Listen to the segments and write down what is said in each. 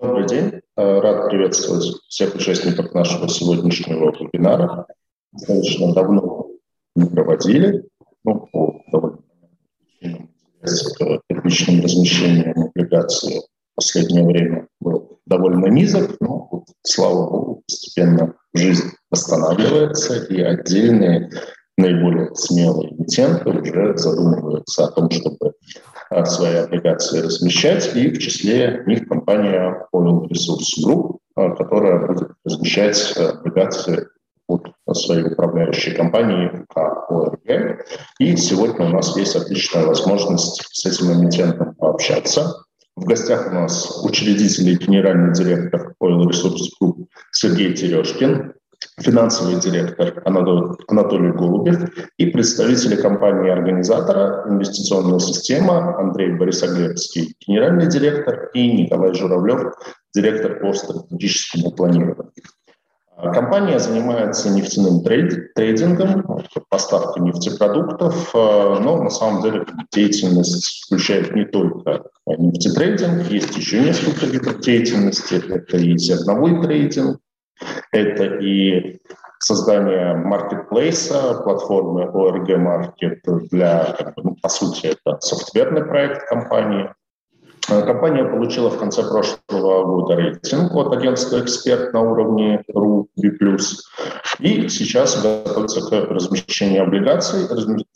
Добрый день. Э, рад приветствовать всех участников нашего сегодняшнего вебинара. Достаточно давно не проводили, ну, по довольно к первичным размещениям облигаций в последнее время был довольно низок, но, вот, слава богу, постепенно жизнь восстанавливается, и отдельные наиболее смелые эмитенты уже задумываются о том, чтобы а, свои облигации размещать, и в числе них компания Oil Resource Group, а, которая будет размещать облигации от своей управляющей компании ОРГ. И сегодня у нас есть отличная возможность с этим эмитентом пообщаться. В гостях у нас учредитель и генеральный директор Oil Resources Group Сергей Терешкин, финансовый директор Анатолий Голубев и представители компании-организатора «Инвестиционная система» Андрей Борисоглебский, генеральный директор, и Николай Журавлев, директор по стратегическому планированию. Компания занимается нефтяным трейд, трейдингом, поставкой нефтепродуктов, но на самом деле деятельность включает не только нефтетрейдинг, есть еще несколько видов деятельности. Это и зерновой трейдинг, это и создание маркетплейса, платформы ORG Market для, ну, по сути, это софтверный проект компании. Э, компания получила в конце прошлого года рейтинг от агентства «Эксперт» на уровне RU B+. И сейчас готовится к размещению облигаций.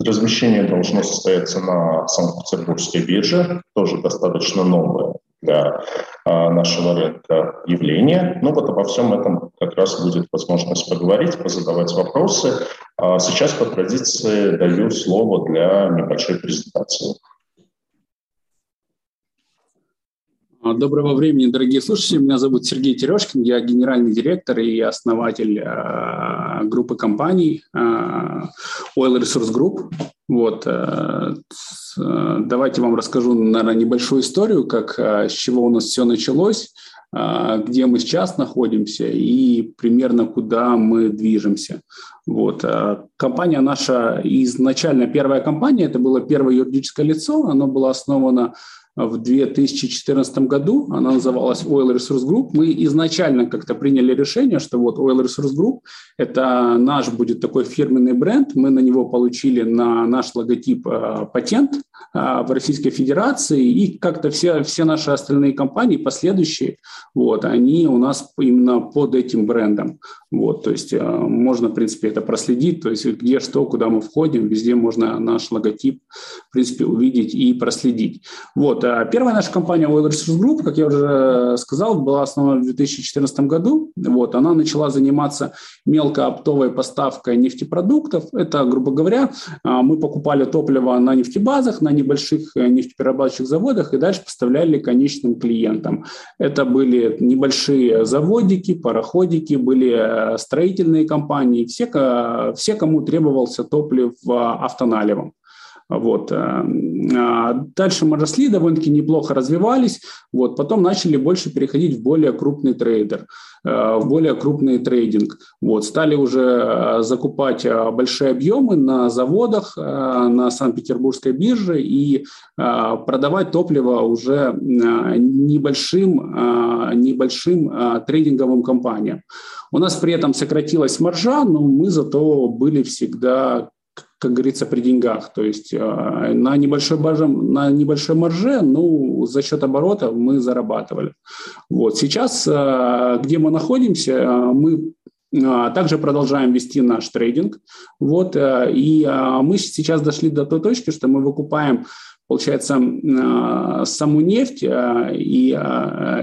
Размещение должно состояться на Санкт-Петербургской бирже, тоже достаточно новое для а, нашего рынка явление. Ну вот обо всем этом как раз будет возможность поговорить, позадавать вопросы. А сейчас по традиции даю слово для небольшой презентации. А, доброго времени, дорогие слушатели. Меня зовут Сергей Терешкин. Я генеральный директор и основатель э, группы компаний э, Oil Resource Group. Вот, э, давайте вам расскажу, наверное, небольшую историю, как, с чего у нас все началось, где мы сейчас находимся и примерно куда мы движемся. Вот. Компания наша изначально, первая компания, это было первое юридическое лицо, оно было основано в 2014 году. Она называлась Oil Resource Group. Мы изначально как-то приняли решение, что вот Oil Resource Group – это наш будет такой фирменный бренд. Мы на него получили на наш логотип э, патент э, в Российской Федерации. И как-то все, все наши остальные компании, последующие, вот, они у нас именно под этим брендом. Вот, то есть э, можно, в принципе, это проследить, то есть где что, куда мы входим, везде можно наш логотип, в принципе, увидеть и проследить. Вот, первая наша компания Oil Resource Group, как я уже сказал, была основана в 2014 году. Вот, она начала заниматься мелкооптовой поставкой нефтепродуктов. Это, грубо говоря, э, мы покупали топливо на нефтебазах, на небольших э, нефтеперерабатывающих заводах и дальше поставляли конечным клиентам. Это были небольшие заводики, пароходики, были строительные компании, все, все кому требовался топлив автоналивом. Вот. Э, а дальше мы росли, довольно-таки неплохо развивались. Вот. Потом начали больше переходить в более крупный трейдер, э, в более крупный трейдинг. Вот. Стали уже э, закупать большие объемы на заводах, на Санкт-Петербургской бирже и продавать топливо уже небольшим, небольшим трейдинговым компаниям. У нас при этом сократилась маржа, но мы зато были всегда как говорится, при деньгах. То есть э, на небольшой, марже, на небольшой марже, ну, за счет оборота мы зарабатывали. Вот. Сейчас, э, где мы находимся, э, мы также продолжаем вести наш трейдинг. Вот, и мы сейчас дошли до той точки, что мы выкупаем получается, саму нефть и,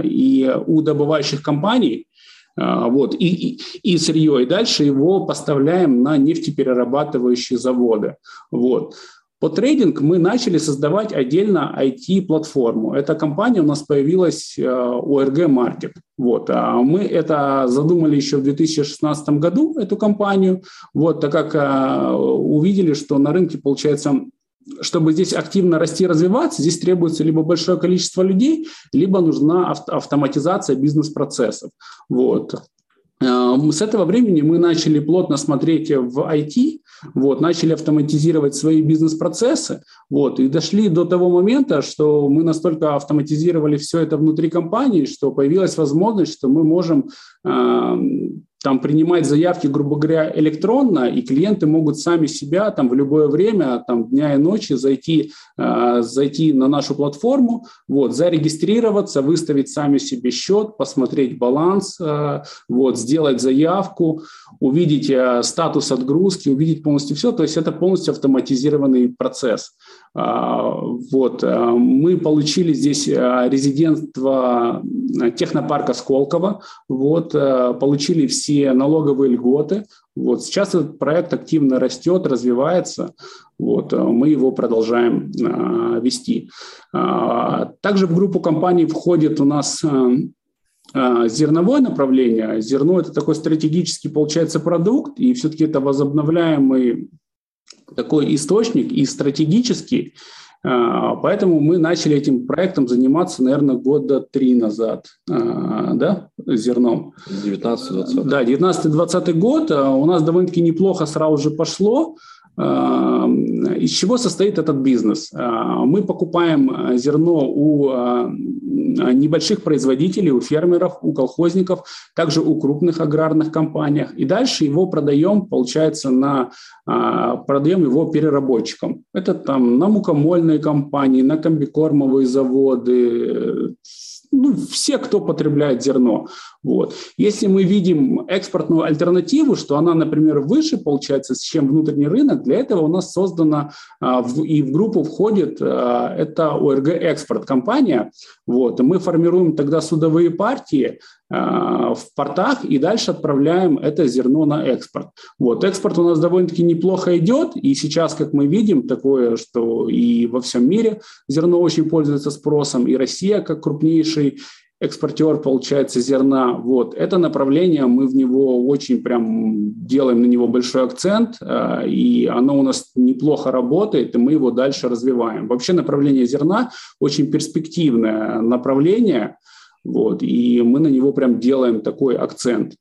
и у добывающих компаний, а, вот, и, и, и сырье, и дальше его поставляем на нефтеперерабатывающие заводы. Вот. По трейдинг мы начали создавать отдельно IT-платформу. Эта компания у нас появилась ORG а, Market. Вот. А мы это задумали еще в 2016 году, эту компанию, вот, так как увидели, что на рынке, получается, чтобы здесь активно расти и развиваться, здесь требуется либо большое количество людей, либо нужна автоматизация бизнес-процессов. Вот. с этого времени мы начали плотно смотреть в IT, вот, начали автоматизировать свои бизнес-процессы, вот, и дошли до того момента, что мы настолько автоматизировали все это внутри компании, что появилась возможность, что мы можем э, там принимать заявки, грубо говоря, электронно, и клиенты могут сами себя там в любое время, там дня и ночи зайти, э, зайти на нашу платформу, вот, зарегистрироваться, выставить сами себе счет, посмотреть баланс, э, вот, сделать заявку, увидеть э, статус отгрузки, увидеть полностью все. То есть это полностью автоматизированный процесс. А, вот. А, мы получили здесь а, резидентство технопарка Сколково, вот, получили все налоговые льготы. Вот. Сейчас этот проект активно растет, развивается. Вот. Мы его продолжаем вести. Также в группу компаний входит у нас зерновое направление. Зерно – это такой стратегический, получается, продукт, и все-таки это возобновляемый такой источник и стратегический. А, поэтому мы начали этим проектом заниматься, наверное, года три назад, а, да, зерном. 19-20. Да, 19-20 год. А, у нас довольно-таки неплохо сразу же пошло. Из чего состоит этот бизнес? Мы покупаем зерно у небольших производителей, у фермеров, у колхозников, также у крупных аграрных компаний. И дальше его продаем, получается, на, продаем его переработчикам. Это там на мукомольные компании, на комбикормовые заводы, ну, все, кто потребляет зерно. Вот. Если мы видим экспортную альтернативу, что она, например, выше получается, чем внутренний рынок, для этого у нас создана а, в, и в группу входит а, это ОРГ Экспорт компания. Вот. мы формируем тогда судовые партии, в портах и дальше отправляем это зерно на экспорт. Вот, экспорт у нас довольно-таки неплохо идет, и сейчас, как мы видим, такое, что и во всем мире зерно очень пользуется спросом, и Россия, как крупнейший экспортер, получается, зерна. Вот. Это направление, мы в него очень прям делаем на него большой акцент, а, и оно у нас неплохо работает, и мы его дальше развиваем. Вообще направление зерна очень перспективное направление, вот, и мы на него прям делаем такой акцент.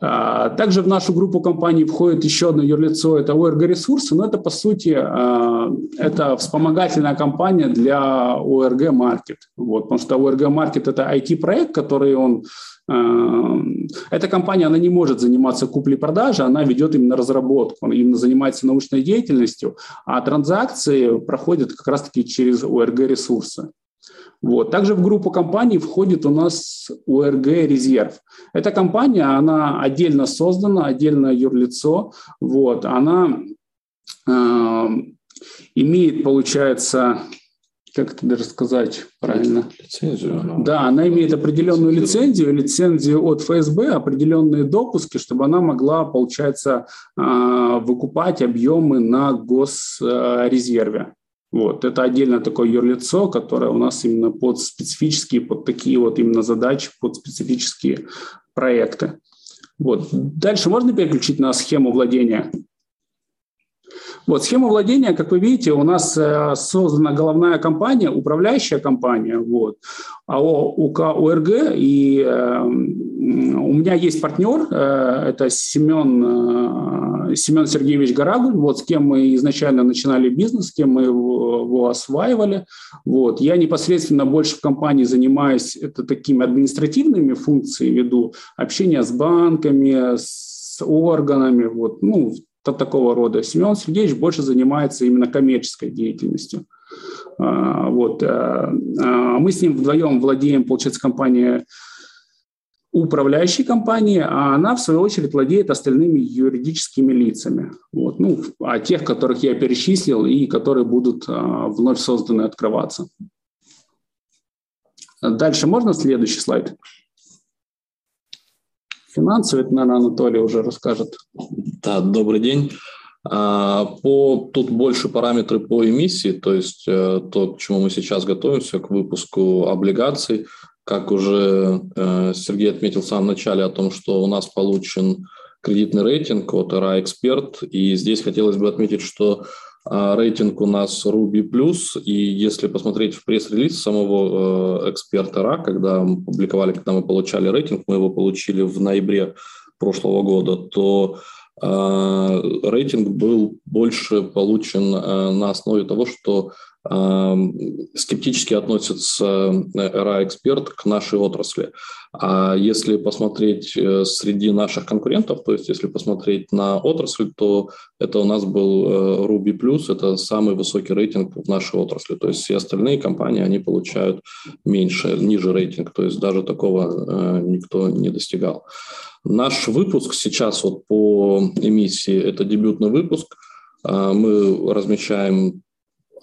А, также в нашу группу компаний входит еще одно юрлицо, это ОРГ ресурсы, но это по сути а, это вспомогательная компания для ОРГ Маркет, вот, потому что ОРГ Маркет это IT-проект, который он а, эта компания, она не может заниматься куплей-продажей, она ведет именно разработку, она именно занимается научной деятельностью, а транзакции проходят как раз-таки через ОРГ-ресурсы. Вот. Также в группу компаний входит у нас УРГ «Резерв». Эта компания, она отдельно создана, отдельно юрлицо. Вот. Она э, имеет, получается, как это даже сказать правильно? Лицензию. Да, она имеет определенную лицензию, лицензию от ФСБ, определенные допуски, чтобы она могла, получается, э, выкупать объемы на госрезерве. Вот, это отдельно такое юрлицо, которое у нас именно под специфические, под такие вот именно задачи, под специфические проекты. Вот. Дальше можно переключить на схему владения? Вот, схема владения, как вы видите, у нас э, создана головная компания, управляющая компания, вот, АО УК УРГ, и э, у меня есть партнер, э, это Семен, э, Семен Сергеевич Гарагуль, вот, с кем мы изначально начинали бизнес, с кем мы его, осваивали, вот, я непосредственно больше в компании занимаюсь это такими административными функциями, веду общение с банками, с органами, вот, ну, такого рода. Семен Сергеевич больше занимается именно коммерческой деятельностью. Вот. Э, а мы с ним вдвоем владеем, получается, компания управляющей компании, а она, в свою очередь, владеет остальными юридическими лицами. Вот. Ну, а тех, которых я перечислил и которые будут а, вновь созданы открываться. Дальше можно следующий слайд? финансовый, это, наверное, Анатолий уже расскажет. Да, добрый день. А, по, тут больше параметры по эмиссии, то есть э, то, к чему мы сейчас готовимся, к выпуску облигаций. Как уже э, Сергей отметил в самом начале о том, что у нас получен кредитный рейтинг от RA Expert, и здесь хотелось бы отметить, что а, рейтинг у нас Ruby+, и если посмотреть в пресс-релиз самого э, эксперта RA, когда мы публиковали, когда мы получали рейтинг, мы его получили в ноябре прошлого года, то э, рейтинг был больше получен э, на основе того, что скептически относится РА Эксперт к нашей отрасли. А если посмотреть э, среди наших конкурентов, то есть если посмотреть на отрасль, то это у нас был э, Ruby это самый высокий рейтинг в нашей отрасли. То есть все остальные компании, они получают меньше, ниже рейтинг. То есть даже такого э, никто не достигал. Наш выпуск сейчас вот по эмиссии, это дебютный выпуск. Мы размещаем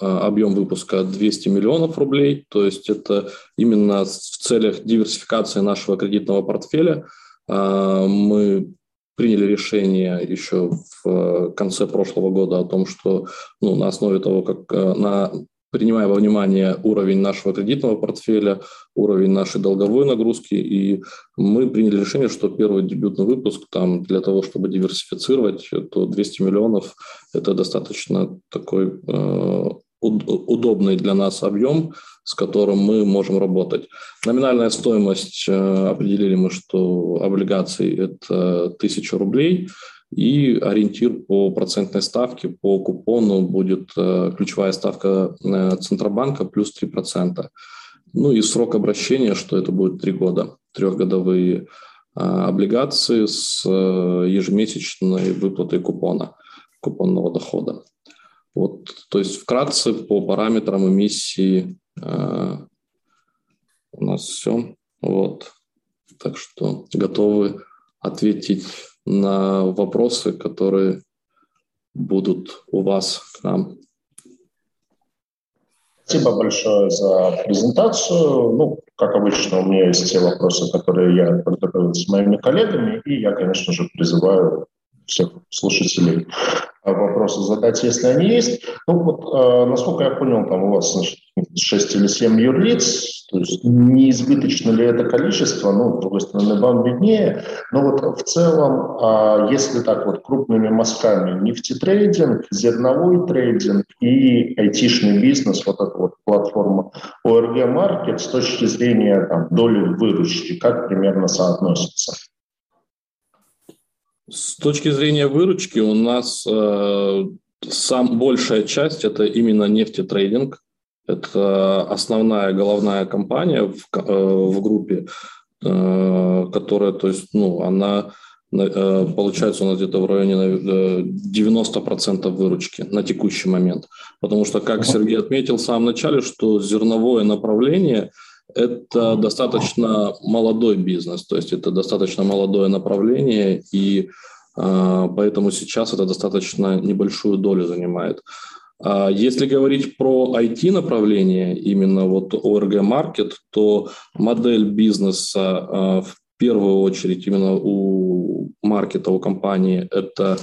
объем выпуска 200 миллионов рублей, то есть это именно в целях диверсификации нашего кредитного портфеля. А, мы приняли решение еще в конце прошлого года о том, что ну, на основе того, как э, на принимая во внимание уровень нашего кредитного портфеля, уровень нашей долговой нагрузки, и мы приняли решение, что первый дебютный выпуск там для того, чтобы диверсифицировать, то 200 миллионов – это достаточно такой э, удобный для нас объем, с которым мы можем работать. Номинальная стоимость э, определили мы, что облигаций – это 1000 рублей, и ориентир по процентной ставке, по купону будет э, ключевая ставка э, Центробанка плюс 3%. Ну и срок обращения, что это будет 3 года, трехгодовые облигации с ежемесячной выплатой купона, купонного дохода. Вот, то есть вкратце по параметрам эмиссии э, у нас все. Вот. Так что готовы ответить на вопросы, которые будут у вас к нам. Спасибо большое за презентацию. Ну, как обычно, у меня есть те вопросы, которые я подготовил с моими коллегами, и я, конечно же, призываю всех слушателей вопросы задать, если они есть. Ну вот, э, насколько я понял, там у вас значит, 6 или 7 юрлиц, то есть не избыточно ли это количество, ну, с другой стороны, вам виднее, но вот в целом, э, если так вот крупными мазками, нефтетрейдинг, зерновой трейдинг и айтишный бизнес, вот эта вот платформа ORG Market с точки зрения там, доли выручки, как примерно соотносится? С точки зрения выручки у нас э, сам большая часть это именно нефтетрейдинг. Это основная головная компания в, э, в группе, э, которая, то есть, ну, она э, получается у нас где-то в районе 90% выручки на текущий момент. Потому что, как Сергей отметил в самом начале, что зерновое направление – это достаточно молодой бизнес, то есть это достаточно молодое направление, и э, поэтому сейчас это достаточно небольшую долю занимает. А если говорить про IT-направление, именно вот ORG Market, то модель бизнеса э, в первую очередь именно у маркета, у компании, это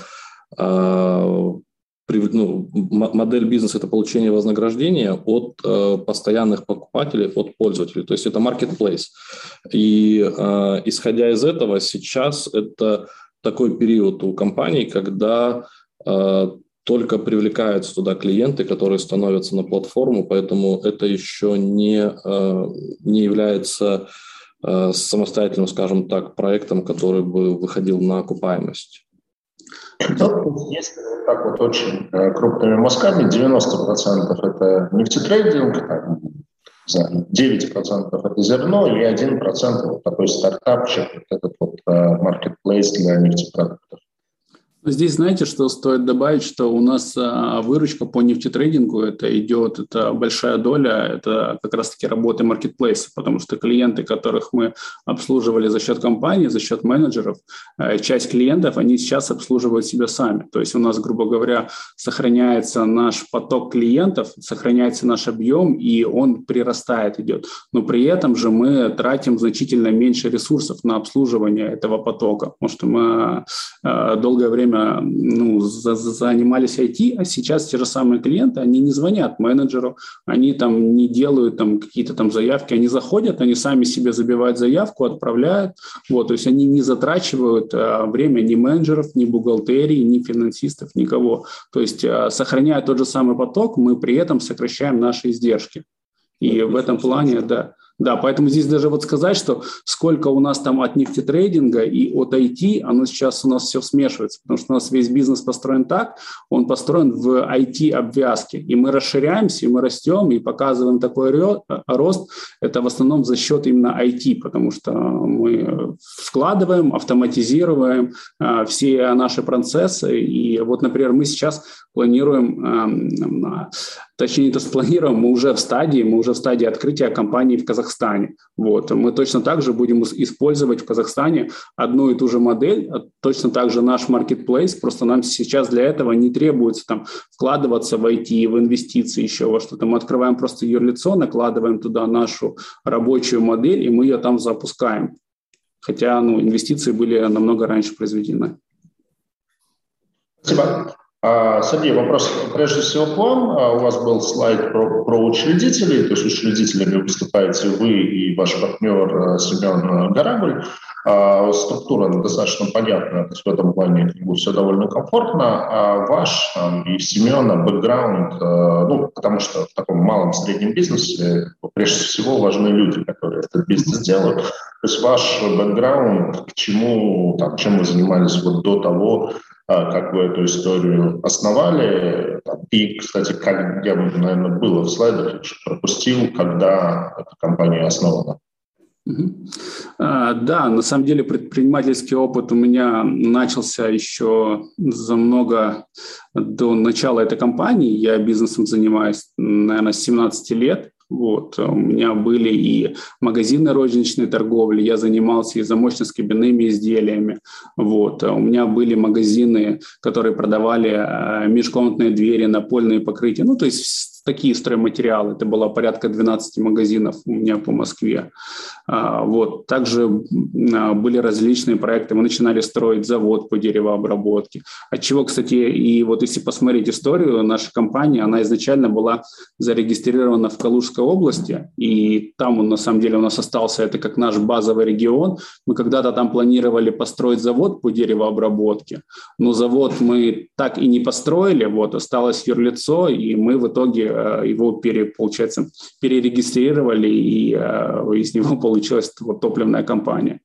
ну, модель бизнеса – это получение вознаграждения от э, постоянных покупателей, от пользователей. То есть это marketplace. И э, исходя из этого, сейчас это такой период у компаний, когда э, только привлекаются туда клиенты, которые становятся на платформу, поэтому это еще не, э, не является э, самостоятельным, скажем так, проектом, который бы выходил на окупаемость. Если так вот очень э, крупными мазками, 90% это нефтетрейдинг, 9% это зерно и 1% вот такой стартапчик, вот этот вот маркетплейс для нефтепродуктов. Здесь знаете, что стоит добавить, что у нас а, выручка по нефтетрейдингу, это идет, это большая доля, это как раз-таки работы маркетплейса, потому что клиенты, которых мы обслуживали за счет компании, за счет менеджеров, э, часть клиентов, они сейчас обслуживают себя сами. То есть у нас, грубо говоря, сохраняется наш поток клиентов, сохраняется наш объем, и он прирастает, идет. Но при этом же мы тратим значительно меньше ресурсов на обслуживание этого потока, потому что мы э, долгое время время ну, за, занимались IT, а сейчас те же самые клиенты, они не звонят менеджеру, они там не делают там какие-то там заявки, они заходят, они сами себе забивают заявку, отправляют, вот, то есть они не затрачивают а, время ни менеджеров, ни бухгалтерии, ни финансистов, никого. То есть а, сохраняя тот же самый поток, мы при этом сокращаем наши издержки. И в этом плане, да, Да, поэтому здесь даже вот сказать, что сколько у нас там от нефтетрейдинга и от IT, оно сейчас у нас все смешивается, потому что у нас весь бизнес построен так, он построен в IT-обвязке, и мы расширяемся, и мы растем, и показываем такой рост, это в основном за счет именно IT, потому что мы складываем, автоматизируем э, все наши процессы, и вот, например, мы сейчас планируем, эм, точнее, не то спланируем, мы уже в стадии, мы уже в стадии открытия компании в Казахстане. Вот. Мы точно так же будем использовать в Казахстане одну и ту же модель, а точно так же наш marketplace, просто нам сейчас для этого не требуется там вкладываться в IT, в инвестиции, еще во что-то. Мы открываем просто юрлицо, накладываем туда нашу рабочую модель, и мы ее там запускаем. Хотя ну, инвестиции были намного раньше произведены. Спасибо. А, Сергей, вопрос прежде всего к вам. А, у вас был слайд про, про учредителей, то есть учредителями выступаете вы и ваш партнер э, Семен Горабль. А, структура достаточно понятная, то есть в этом плане все довольно комфортно. А ваш там, и Семена бэкграунд, э, ну, потому что в таком малом среднем бизнесе прежде всего важны люди, которые этот бизнес делают. То есть ваш бэкграунд, к чему, там, чем вы занимались вот до того, а, как вы эту историю основали. И, кстати, как я, наверное, было в слайдах, пропустил, когда эта компания основана. А, да, на самом деле предпринимательский опыт у меня начался еще за много до начала этой компании. Я бизнесом занимаюсь, наверное, с 17 лет. Вот. У меня были и магазины розничной торговли, я занимался и замочно-скобяными изделиями. Вот. У меня были магазины, которые продавали межкомнатные двери, напольные покрытия. Ну, то есть такие стройматериалы. Это было порядка 12 магазинов у меня по Москве. А, вот. Также а, были различные проекты. Мы начинали строить завод по деревообработке. От чего, кстати, и вот если посмотреть историю, наша компания, она изначально была зарегистрирована в Калужской области, и там он на самом деле у нас остался, это как наш базовый регион. Мы когда-то там планировали построить завод по деревообработке, но завод мы так и не построили, вот, осталось юрлицо, и мы в итоге его, пере, получается, перерегистрировали, и э, из него получилась вот топливная компания.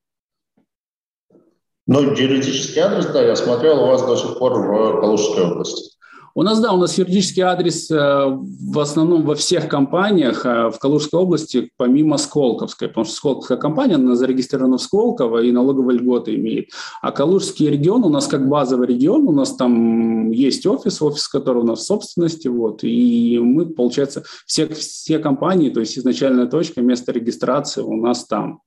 Но юридический адрес, да, я смотрел, у вас до сих пор в Калужской области. У нас, да, у нас юридический адрес э, в основном во всех компаниях э, в Калужской области, помимо Сколковской, потому что Сколковская компания, она зарегистрирована в Сколково и налоговые льготы имеет. А Калужский регион у нас как базовый регион, у нас там есть офис, офис, который у нас в собственности, вот, и мы, получается, все, все компании, то есть изначальная точка, место регистрации у нас там.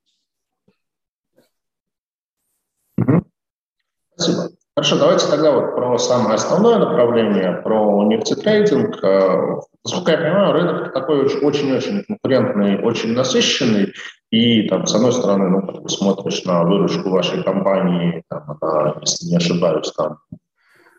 Спасибо. Хорошо, давайте тогда вот про самое основное направление, про нефтетрейдинг. Э, насколько я понимаю, рынок такой очень-очень конкурентный, очень насыщенный. И там, с одной стороны, ну, ты смотришь на выручку вашей компании, там, она, если не ошибаюсь, там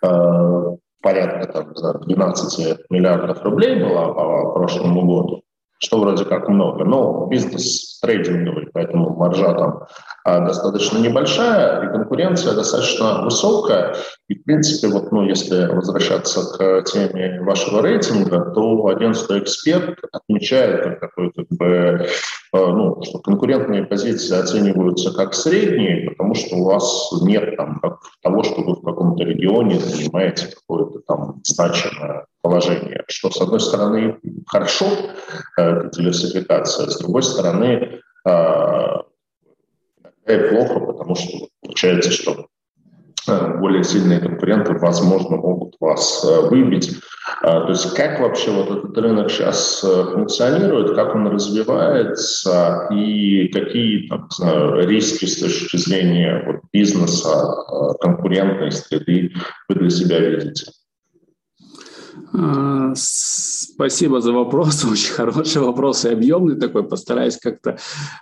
э, порядка там, 12 миллиардов рублей была по прошлому году что вроде как много. Но бизнес трейдинговый, поэтому маржа там достаточно небольшая, и конкуренция достаточно высокая. И, в принципе, вот, ну, если возвращаться к теме вашего рейтинга, то агентство «Эксперт» отмечает как такой, как бы, а, ну, что конкурентные позиции оцениваются как средние, потому что у вас нет там, как того, что вы в каком-то регионе занимаете какое-то там значимое положение, что, с одной стороны, хорошо, э, диверсификация, с другой стороны, э, и плохо, потому что получается, что э, более сильные конкуренты, возможно, могут вас э, выбить. А, то есть как вообще вот этот рынок сейчас э, функционирует, как он развивается и какие там, знаю, риски с точки зрения вот, бизнеса, конкурентной среды вы для себя видите? А, спасибо за вопрос, очень хороший вопрос и объемный такой, постараюсь как-то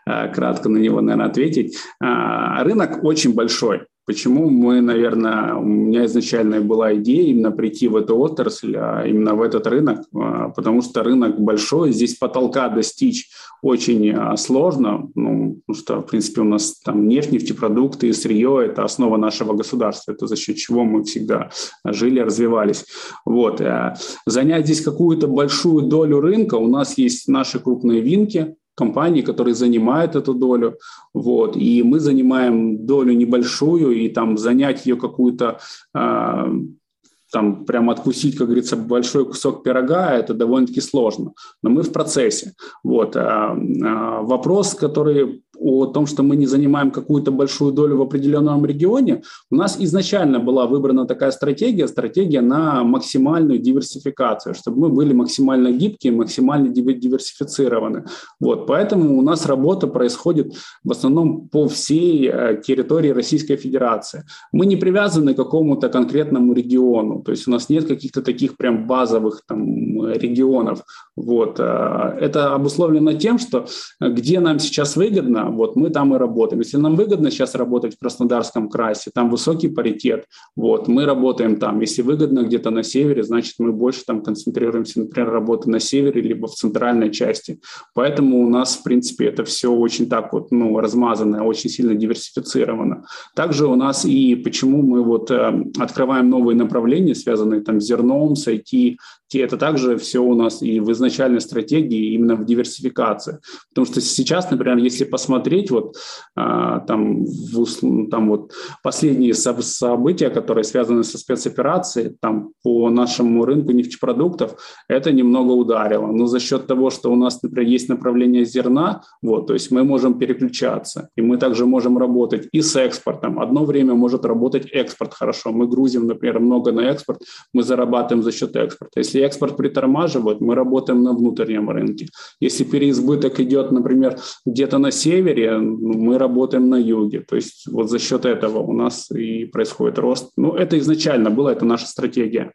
а, кратко на него, наверное, ответить. А, рынок очень большой, Почему мы, наверное, у меня изначально была идея именно прийти в эту отрасль, а именно в этот рынок, а, потому что рынок большой, здесь потолка достичь очень а, сложно, ну, потому что, в принципе, у нас там нефть, нефтепродукты, сырье – это основа нашего государства, это за счет чего мы всегда жили, развивались. Вот. Занять здесь какую-то большую долю рынка, у нас есть наши крупные винки, компаний, которые занимают эту долю, вот, и мы занимаем долю небольшую, и там занять ее какую-то э, там прям откусить, как говорится, большой кусок пирога, это довольно-таки сложно. Но мы в процессе. Вот. А, а, вопрос, который о том, что мы не занимаем какую-то большую долю в определенном регионе, у нас изначально была выбрана такая стратегия, стратегия на максимальную диверсификацию, чтобы мы были максимально гибкие, максимально диверсифицированы. Вот, поэтому у нас работа происходит в основном по всей э, территории Российской Федерации. Мы не привязаны к какому-то конкретному региону, то есть у нас нет каких-то таких прям базовых там регионов. Вот. Э, это обусловлено тем, что где нам сейчас выгодно, вот мы там и работаем. Если нам выгодно сейчас работать в Краснодарском красе, там высокий паритет, вот, мы работаем там. Если выгодно где-то на севере, значит, мы больше там концентрируемся, например, работы на севере, либо в центральной части. Поэтому у нас, в принципе, это все очень так вот, ну, размазано, очень сильно диверсифицировано. Также у нас и почему мы вот э, открываем новые направления, связанные там с зерном, с IT, это также все у нас и в изначальной стратегии, именно в диверсификации. Потому что сейчас, например, если посмотреть вот а, там, в, там вот последние события, которые связаны со спецоперацией, там по нашему рынку нефтепродуктов, это немного ударило. Но за счет того, что у нас, например, есть направление зерна, вот, то есть мы можем переключаться, и мы также можем работать и с экспортом. Одно время может работать экспорт хорошо. Мы грузим, например, много на экспорт, мы зарабатываем за счет экспорта. Если экспорт притормаживает, мы работаем на внутреннем рынке. Если переизбыток идет, например, где-то на севере, мы работаем на юге. То есть вот за счет этого у нас и происходит рост. Ну, это изначально было, это наша стратегия.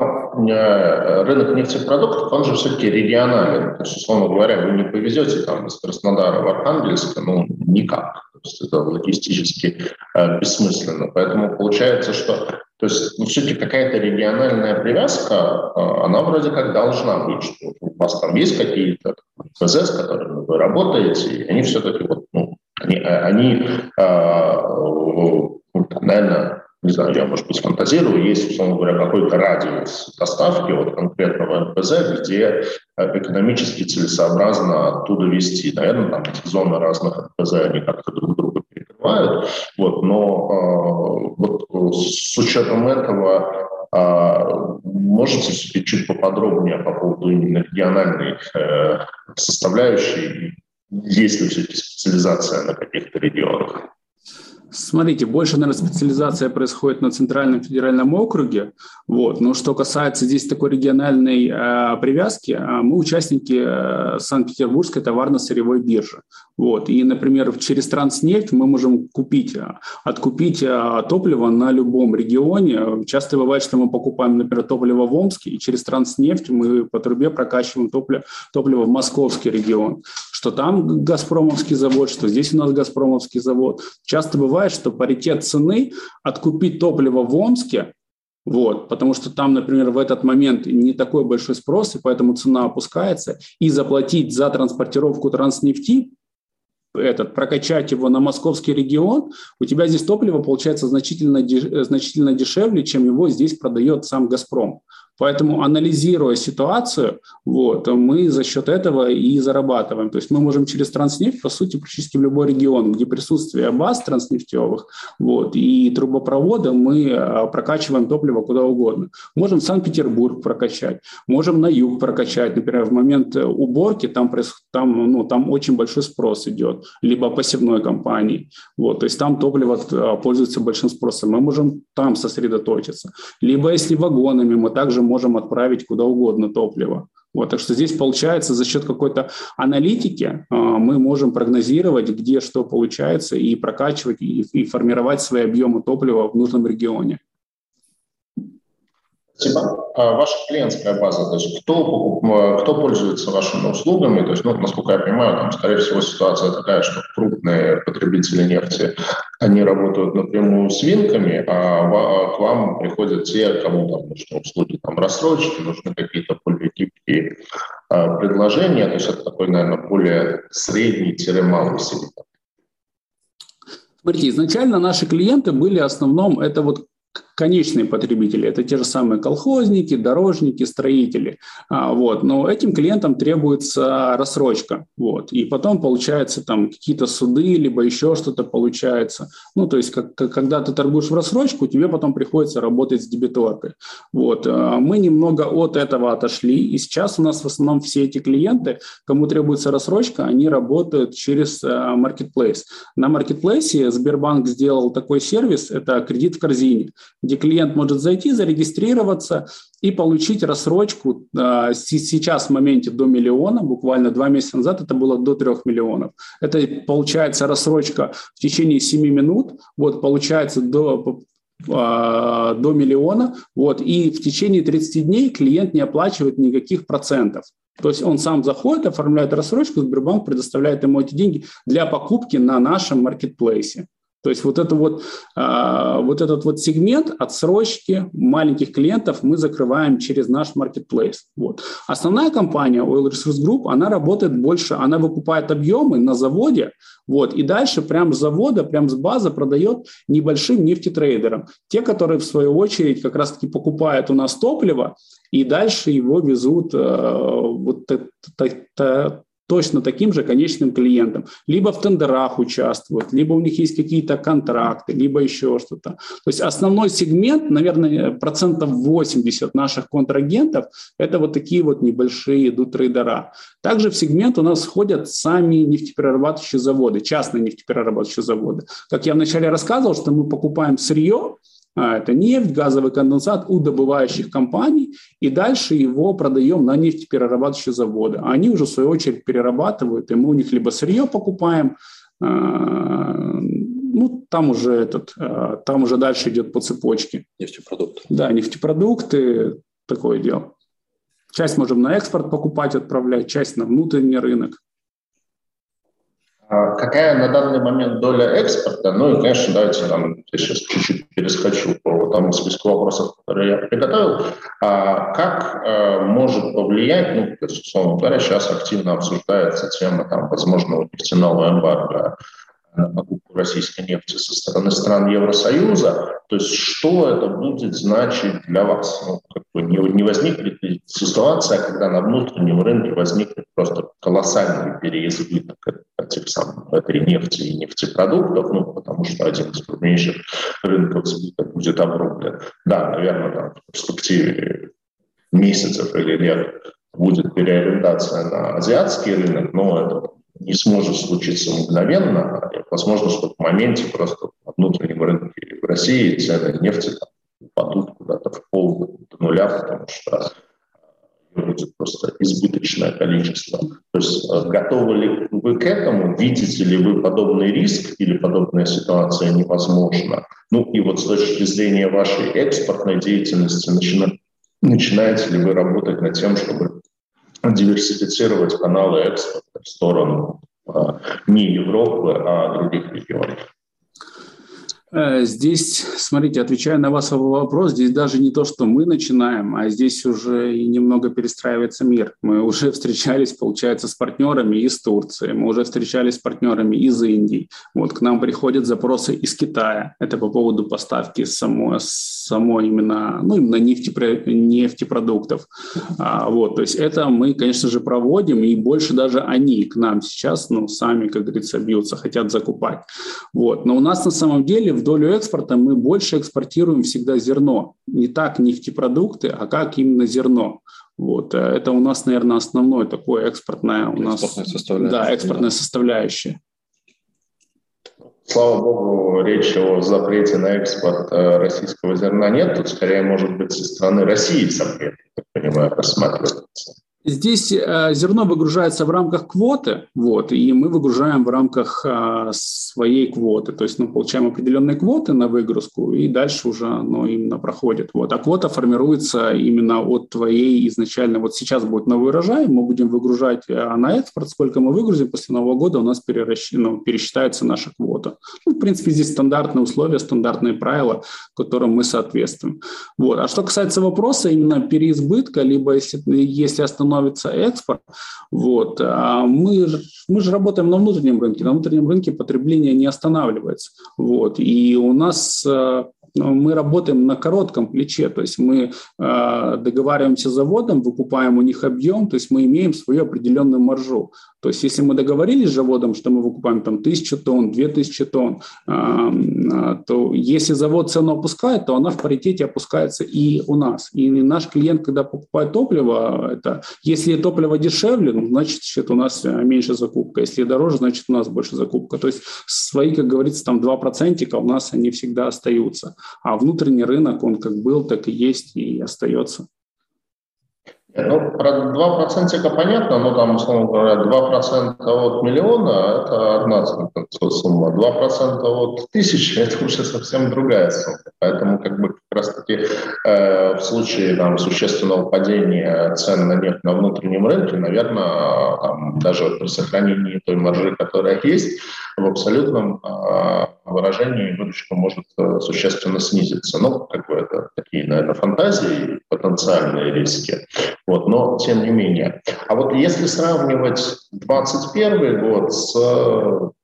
Э, рынок нефтепродуктов, он же все-таки регионален. То есть, условно говоря, вы не повезете там из Краснодара в Архангельск, ну, никак. То есть это логистически э, бессмысленно. Поэтому получается, что то есть ну, все-таки какая-то региональная привязка, э, она вроде как должна быть, что у вас там есть какие-то ПЗ, с которыми вы работаете, и они все-таки вот, ну, они, э, они э, наверное, не знаю, я, может быть, фантазирую, есть, условно говоря, какой-то радиус доставки от конкретного НПЗ, где экономически целесообразно оттуда вести. Наверное, там зоны разных НПЗ, они как-то друг друга перекрывают. Вот, но э, вот с учетом этого э, можете все-таки чуть поподробнее по поводу именно региональной э, составляющей, есть ли все-таки специализация на каких-то регионах? Смотрите, больше, наверное, специализация происходит на Центральном федеральном округе. Вот. Но что касается здесь такой региональной э, привязки, э, мы участники э, Санкт-Петербургской товарно-сырьевой биржи. Вот. И, например, через Транснефть мы можем купить, э, откупить э, топливо на любом регионе. Часто бывает, что мы покупаем, например, топливо в Омске, и через Транснефть мы по трубе прокачиваем топливо, топливо в московский регион. Что там Газпромовский завод, что здесь у нас Газпромовский завод. Часто бывает бывает, что паритет цены откупить топливо в Омске, вот, потому что там, например, в этот момент не такой большой спрос, и поэтому цена опускается, и заплатить за транспортировку транснефти, этот, прокачать его на московский регион, у тебя здесь топливо получается значительно, значительно дешевле, чем его здесь продает сам «Газпром». Поэтому, анализируя ситуацию, вот, мы за счет этого и зарабатываем. То есть мы можем через транснефть, по сути, практически в любой регион, где присутствие баз транснефтевых вот, и трубопровода, мы а, прокачиваем топливо куда угодно. Можем Санкт-Петербург прокачать, можем на юг прокачать. Например, в момент уборки там, там, ну, там очень большой спрос идет, либо посевной компании. Вот, то есть там топливо а, пользуется большим спросом. Мы можем там сосредоточиться. Либо если вагонами, мы также можем отправить куда угодно топливо. Вот, так что здесь получается за счет какой-то аналитики э, мы можем прогнозировать, где что получается, и прокачивать, и, и формировать свои объемы топлива в нужном регионе. Спасибо. А ваша клиентская база, то есть кто, кто пользуется вашими услугами, то есть, ну, насколько я понимаю, там, скорее всего, ситуация такая, что крупные потребители нефти, они работают напрямую с винками, а, а к вам приходят те, кому там нужны услуги, там, рассрочки, нужны какие-то более гибкие а, предложения, то есть это такой, наверное, более средний-малый сегмент. Смотрите, изначально наши клиенты были в основном, это вот конечные потребители. Это те же самые колхозники, дорожники, строители. А, вот. Но этим клиентам требуется рассрочка. Вот. И потом получается там какие-то суды, либо еще что-то получается. Ну, то есть, как, когда ты торгуешь в рассрочку, тебе потом приходится работать с дебиторкой. Вот. А, мы немного от этого отошли, и сейчас у нас в основном все эти клиенты, кому требуется рассрочка, они работают через а, Marketplace. На Marketplace Сбербанк сделал такой сервис, это кредит в корзине, где клиент может зайти, зарегистрироваться и получить рассрочку. А, сейчас в моменте до миллиона, буквально два месяца назад это было до трех миллионов. Это получается рассрочка в течение 7 минут, вот получается до а, до миллиона, вот, и в течение 30 дней клиент не оплачивает никаких процентов. То есть он сам заходит, оформляет рассрочку, Сбербанк предоставляет ему эти деньги для покупки на нашем маркетплейсе. То есть вот, это вот, э, вот этот вот сегмент отсрочки маленьких клиентов мы закрываем через наш marketplace. Вот. Основная компания Oil Resource Group, она работает больше, она выкупает объемы на заводе, вот, и дальше прям с завода, прям с базы продает небольшим нефтетрейдерам. Те, которые в свою очередь как раз-таки покупают у нас топливо, и дальше его везут э, вот точно таким же конечным клиентам. Либо в тендерах участвуют, либо у них есть какие-то контракты, либо еще что-то. То есть основной сегмент, наверное, процентов 80 наших контрагентов – это вот такие вот небольшие идут трейдера. Также в сегмент у нас входят сами нефтеперерабатывающие заводы, частные нефтеперерабатывающие заводы. Как я вначале рассказывал, что мы покупаем сырье, это нефть, газовый конденсат у добывающих компаний, и дальше его продаем на нефтеперерабатывающие заводы. А они уже, в свою очередь, перерабатывают, и мы у них либо сырье покупаем, а, ну, там уже, этот, а, там уже дальше идет по цепочке. Нефтепродукты. Да, нефтепродукты, такое дело. Часть можем на экспорт покупать, отправлять, часть на внутренний рынок. А какая на данный момент доля экспорта? Ну и, конечно, давайте там, я сейчас чуть-чуть перескочу по тому списку вопросов, которые я приготовил. А как э, может повлиять, ну, то есть, условно говоря, сейчас активно обсуждается тема там, возможного нефтяного эмбарго на покупку российской нефти со стороны стран Евросоюза. То есть что это будет значить для вас? Ну, как бы не, не возникнет ситуация, когда на внутреннем рынке возникнет просто колоссальный переизбыток этих самых, этой нефти и нефтепродуктов, ну, потому что один из крупнейших рынков сбыта будет обрублен. Да, наверное, там, в перспективе месяцев или лет будет переориентация на азиатский рынок, но это не сможет случиться мгновенно. Возможно, что в моменте просто на внутреннем рынке в России цены нефти там, упадут куда-то в пол до нуля, потому что будет просто избыточное количество. То есть э, готовы ли вы к этому? Видите ли вы подобный риск или подобная ситуация невозможна? Ну и вот с точки зрения вашей экспортной деятельности начина... начинаете ли вы работать над тем, чтобы диверсифицировать каналы экспорта в сторону а, не Европы, а других регионов. Э, здесь, смотрите, отвечая на ваш вопрос, здесь даже не то, что мы начинаем, а здесь уже и немного перестраивается мир. Мы уже встречались, получается, с партнерами из Турции, мы уже встречались с партнерами из Индии. Вот к нам приходят запросы из Китая. Это по поводу поставки самой, самой именно, ну, именно нефти, нефтепродуктов. А, вот, то есть это мы, конечно же, проводим, и больше даже они к нам сейчас, ну, сами, как говорится, бьются, хотят закупать. Вот. Но у нас на самом деле в долю экспорта мы больше экспортируем всегда зерно. Не так нефтепродукты, а как именно зерно. Вот. Э, это у нас, наверное, основное такое экспортное у нас... Экспортная составляющая. Да, экспортная составляющая. Слава богу, речи о запрете на экспорт э, российского зерна нет. Тут скорее, может быть, со стороны России запрет, я понимаю, рассматривается. Здесь э, зерно выгружается в рамках квоты, вот, и мы выгружаем в рамках э, своей квоты. То есть мы получаем определенные квоты на выгрузку, и дальше уже оно именно проходит. Вот. А квота формируется именно от твоей изначально. Вот сейчас будет новый урожай, мы будем выгружать э, на экспорт, сколько мы выгрузим, после Нового года у нас перерасч... ну, пересчитается наша квота. Ну, в принципе, здесь стандартные условия, стандартные правила, которым мы соответствуем. Вот. А что касается вопроса именно переизбытка, либо если, если остановиться становится экспорт. Вот. А мы, мы же работаем на внутреннем рынке. На внутреннем рынке потребление не останавливается. Вот. И у нас э, мы работаем на коротком плече, то есть мы э, договариваемся с заводом, выкупаем у них объем, то есть мы имеем свою определенную маржу. То есть если мы договорились с заводом, что мы выкупаем там тысячу тонн, две тысячи тонн, то если завод цену опускает, то она в паритете опускается и у нас. И наш клиент, когда покупает топливо, это если топливо дешевле, ну, значит, у нас меньше закупка. Если дороже, значит, у нас больше закупка. То есть свои, как говорится, там 2% у нас они всегда остаются. А внутренний рынок, он как был, так и есть и остается. Ну, про 2% понятно, но там, условно говоря, 2% от миллиона – это одна сумма, 2% от тысячи – это уже совсем другая сумма. Поэтому как бы как раз-таки э, в случае там, существенного падения цен на нефть на внутреннем рынке, наверное, там, даже при сохранении той маржи, которая есть, в абсолютном э, выражении выручка может э, существенно снизиться. Ну, как бы это такие, наверное, фантазии, потенциальные риски. Вот, но тем не менее. А вот если сравнивать 2021 год с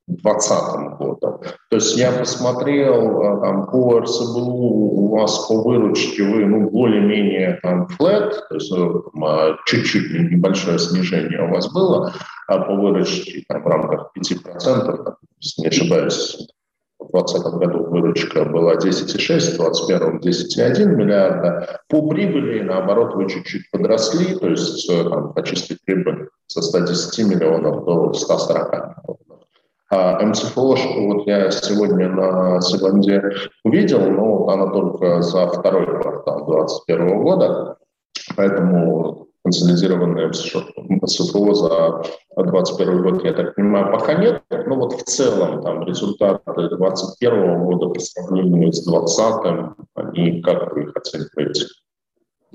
2020 годом, то есть я посмотрел э, там, по РСБУ у вас по выручке вы ну, более-менее там flat, то есть ну, а, чуть-чуть небольшое снижение у вас было а по выручке там, в рамках 5%, там, если не ошибаюсь, в 2020 году выручка была 10,6, в 2021 10,1 миллиарда. По прибыли, наоборот, вы чуть-чуть подросли, то есть э, там, по чистой прибыли со 110 миллионов до 140 миллионов. А МЦФО, вот я сегодня на Севанде увидел, но она только за второй квартал 2021 года, поэтому консолидированное СФО за 2021 год, я так понимаю, пока нет. Но вот в целом там результаты 2021 года по сравнению с 2020, они как вы их оцениваете?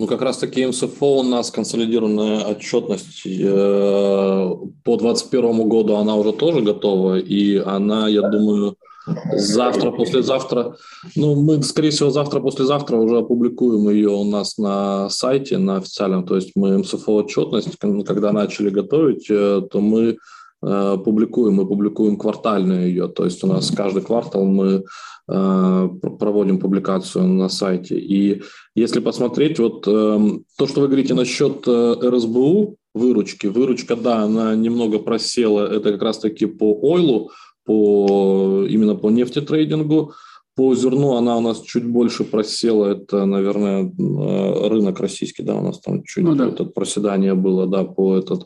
Ну, как раз таки МСФО у нас консолидированная отчетность э, по 2021 году, она уже тоже готова, и она, я думаю, Завтра, послезавтра. Ну, мы, скорее всего, завтра, послезавтра уже опубликуем ее у нас на сайте, на официальном. То есть мы МСФО отчетность, когда начали готовить, э, то мы э, публикуем, мы публикуем квартальную ее. То есть у нас каждый квартал мы проводим публикацию на сайте. И если посмотреть, вот то, что вы говорите насчет РСБУ, выручки, выручка, да, она немного просела, это как раз-таки по ойлу, по, именно по нефтетрейдингу. По зерну она у нас чуть больше просела. Это, наверное, э, рынок российский, да, у нас там чуть ну, да. это проседание было, да, по этот.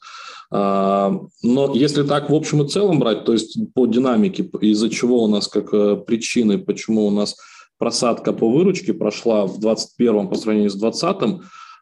А, но если так в общем и целом брать, то есть по динамике, из-за чего у нас как э, причины, почему у нас просадка по выручке прошла в 2021 по сравнению с 2020,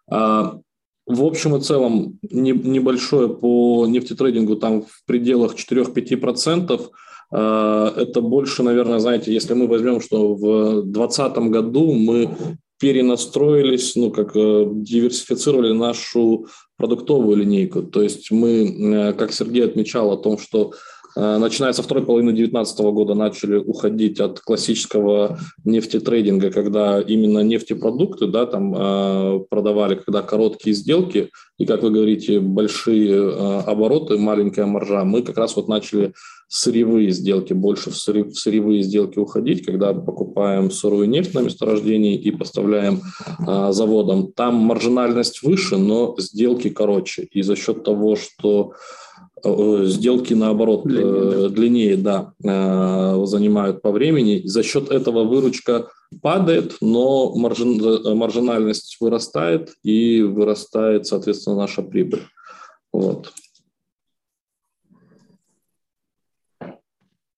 а, в общем и целом небольшое по нефтетрейдингу там в пределах 4-5%. А, это больше, наверное, знаете, если мы возьмем, что в 2020 году мы перенастроились, ну, как э, диверсифицировали нашу продуктовую линейку. То есть мы, э, как Сергей отмечал о том, что начиная со второй половины 2019 года начали уходить от классического нефтетрейдинга, когда именно нефтепродукты да, там, э, продавали, когда короткие сделки и, как вы говорите, большие э, обороты, маленькая маржа. Мы как раз вот начали сырьевые сделки, больше в, сырь, в сырьевые сделки уходить, когда покупаем сырую нефть на месторождении и поставляем э, заводам. Там маржинальность выше, но сделки короче. И за счет того, что Э, сделки, наоборот, длиннее, длиннее да, э, занимают по времени. За счет этого выручка падает, но маржин, э, маржинальность вырастает, и вырастает, соответственно, наша прибыль. Вот.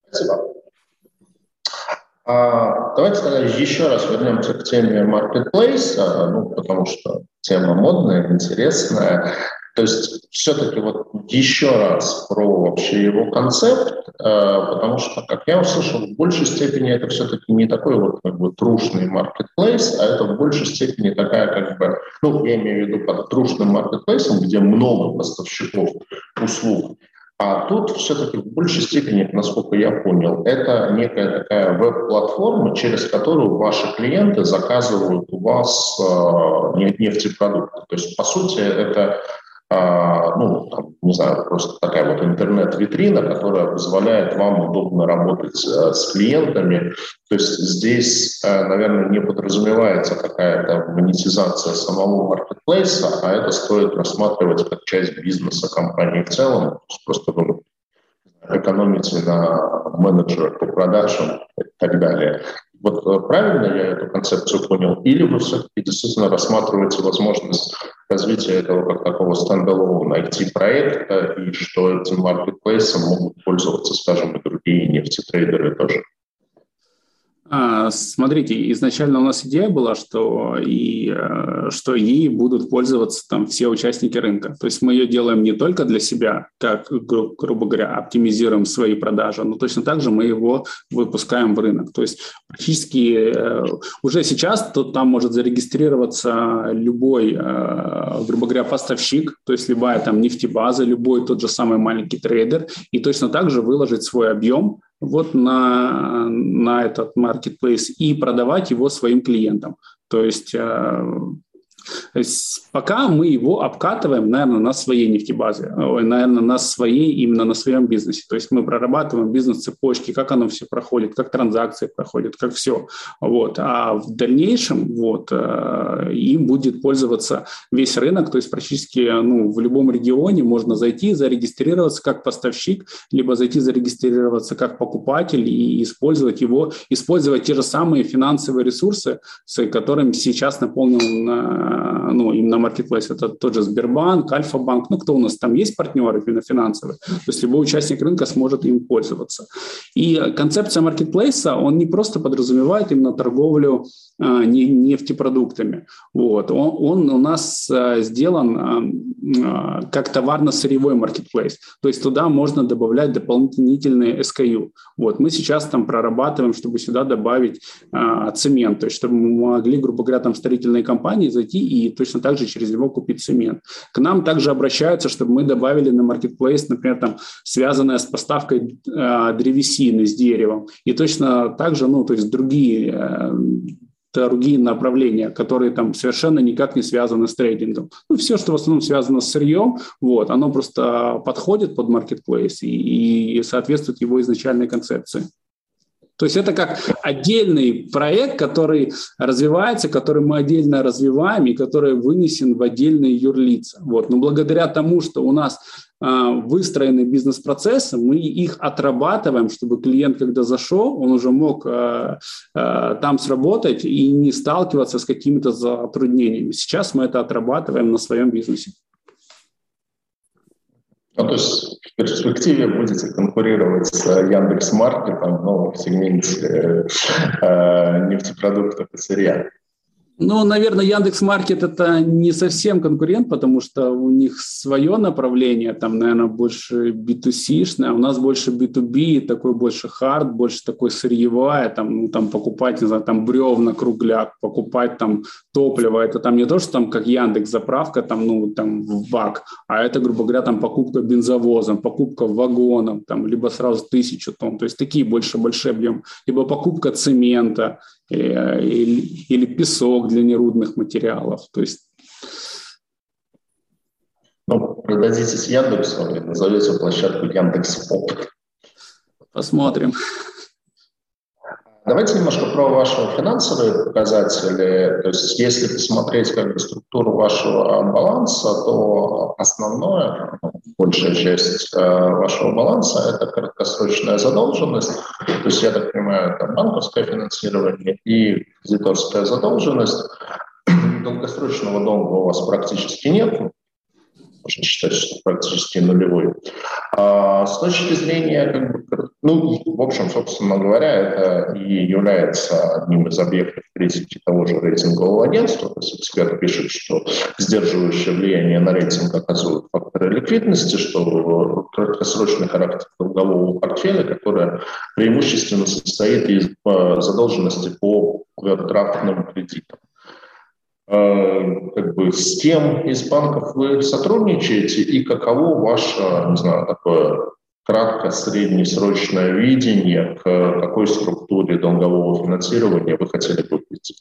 Спасибо. А, давайте тогда еще раз вернемся к теме Marketplace, ну, потому что тема модная, интересная. То есть все-таки вот еще раз про вообще его концепт, э, потому что, как я услышал, в большей степени это все-таки не такой вот как бы трушный маркетплейс, а это в большей степени такая как бы, ну, я имею в виду под трушным маркетплейсом, где много поставщиков услуг, а тут все-таки в большей степени, насколько я понял, это некая такая веб-платформа, через которую ваши клиенты заказывают у вас э, нефтепродукты. То есть, по сути, это а, ну, там, не знаю, просто такая вот интернет-витрина, которая позволяет вам удобно работать а, с клиентами. То есть здесь, а, наверное, не подразумевается какая-то монетизация самого маркетплейса, а это стоит рассматривать как часть бизнеса компании в целом. Просто вы экономите на менеджерах по продажам и так далее. Вот э, правильно я эту концепцию понял? Или вы все-таки действительно рассматриваете возможность развития этого как такого стендалона IT-проекта, и что этим маркетплейсом могут пользоваться, скажем, и другие нефтетрейдеры тоже? А, смотрите, изначально у нас идея была, что, и, э, что ей будут пользоваться там все участники рынка. То есть мы ее делаем не только для себя, как, гру- грубо говоря, оптимизируем свои продажи, но точно так же мы его выпускаем в рынок. То есть практически э, уже сейчас то, там может зарегистрироваться любой, э, грубо говоря, поставщик, то есть любая там нефтебаза, любой тот же самый маленький трейдер, и точно так же выложить свой объем вот на, на этот marketplace и продавать его своим клиентам. То есть э, то есть пока мы его обкатываем, наверное, на своей нефтебазе, наверное, на своей, именно на своем бизнесе. То есть мы прорабатываем бизнес-цепочки, как оно все проходит, как транзакции проходят, как все. Вот. А в дальнейшем вот, э, им будет пользоваться весь рынок, то есть практически ну, в любом регионе можно зайти, зарегистрироваться как поставщик, либо зайти зарегистрироваться как покупатель и использовать его, использовать те же самые финансовые ресурсы, с которыми сейчас наполнен э, ну, именно маркетплейс, это тот же Сбербанк, Альфа-банк, ну, кто у нас там есть партнеры именно финансовые, то есть любой участник рынка сможет им пользоваться. И концепция маркетплейса, он не просто подразумевает именно торговлю а, нефтепродуктами. Вот. Он, он у нас а, сделан как товарно-сырьевой маркетплейс. То есть туда можно добавлять дополнительные SKU. Вот. Мы сейчас там прорабатываем, чтобы сюда добавить цемент. То есть чтобы мы могли, грубо говоря, там строительные компании зайти и точно так же через него купить цемент. К нам также обращаются, чтобы мы добавили на маркетплейс, например, там связанное с поставкой а, древесины с деревом. И точно так же, ну, то есть другие другие направления, которые там совершенно никак не связаны с трейдингом. Ну, все, что в основном связано с сырьем, вот, оно просто подходит под маркетплейс и, и соответствует его изначальной концепции. То есть это как отдельный проект, который развивается, который мы отдельно развиваем и который вынесен в отдельные юрлица. Вот. Но благодаря тому, что у нас а, выстроены бизнес-процессы, мы их отрабатываем, чтобы клиент, когда зашел, он уже мог а, а, там сработать и не сталкиваться с какими-то затруднениями. Сейчас мы это отрабатываем на своем бизнесе. Ну, то есть в перспективе будете конкурировать с Яндекс Маркетом, но в сегменте э, нефтепродуктов и сырья. Ну, наверное, Яндекс Маркет это не совсем конкурент, потому что у них свое направление, там, наверное, больше B2C, а у нас больше B2B, такой больше хард, больше такой сырьевая, там, ну, там покупать, не знаю, там бревна, кругляк, покупать там топливо, это там не то, что там как Яндекс заправка, там, ну, там в бак, а это, грубо говоря, там покупка бензовозом, покупка вагоном, там, либо сразу тысячу тонн, то есть такие больше большие объемы, либо покупка цемента, или, или песок для нерудных материалов. То есть ну, продадитесь Яндексу и назовете площадку Яндекс Опт. Посмотрим. Давайте немножко про ваши финансовые показатели. То есть если посмотреть как бы, структуру вашего баланса, то основное, большая часть э, вашего баланса – это краткосрочная задолженность. То есть, я так понимаю, это банковское финансирование и кредиторская задолженность. Долгосрочного долга у вас практически нет можно считать, что практически нулевой. А с точки зрения, как бы, ну, в общем, собственно говоря, это и является одним из объектов критики того же рейтингового агентства. То есть эксперт пишет, что сдерживающее влияние на рейтинг оказывают факторы ликвидности, что краткосрочный характер долгового портфеля, который преимущественно состоит из э, задолженности по овердрафтным кредитам. Э, как бы, с кем из банков вы сотрудничаете и каково ваше, не знаю, такое кратко-среднесрочное видение, к какой структуре долгового финансирования вы хотели бы прийти?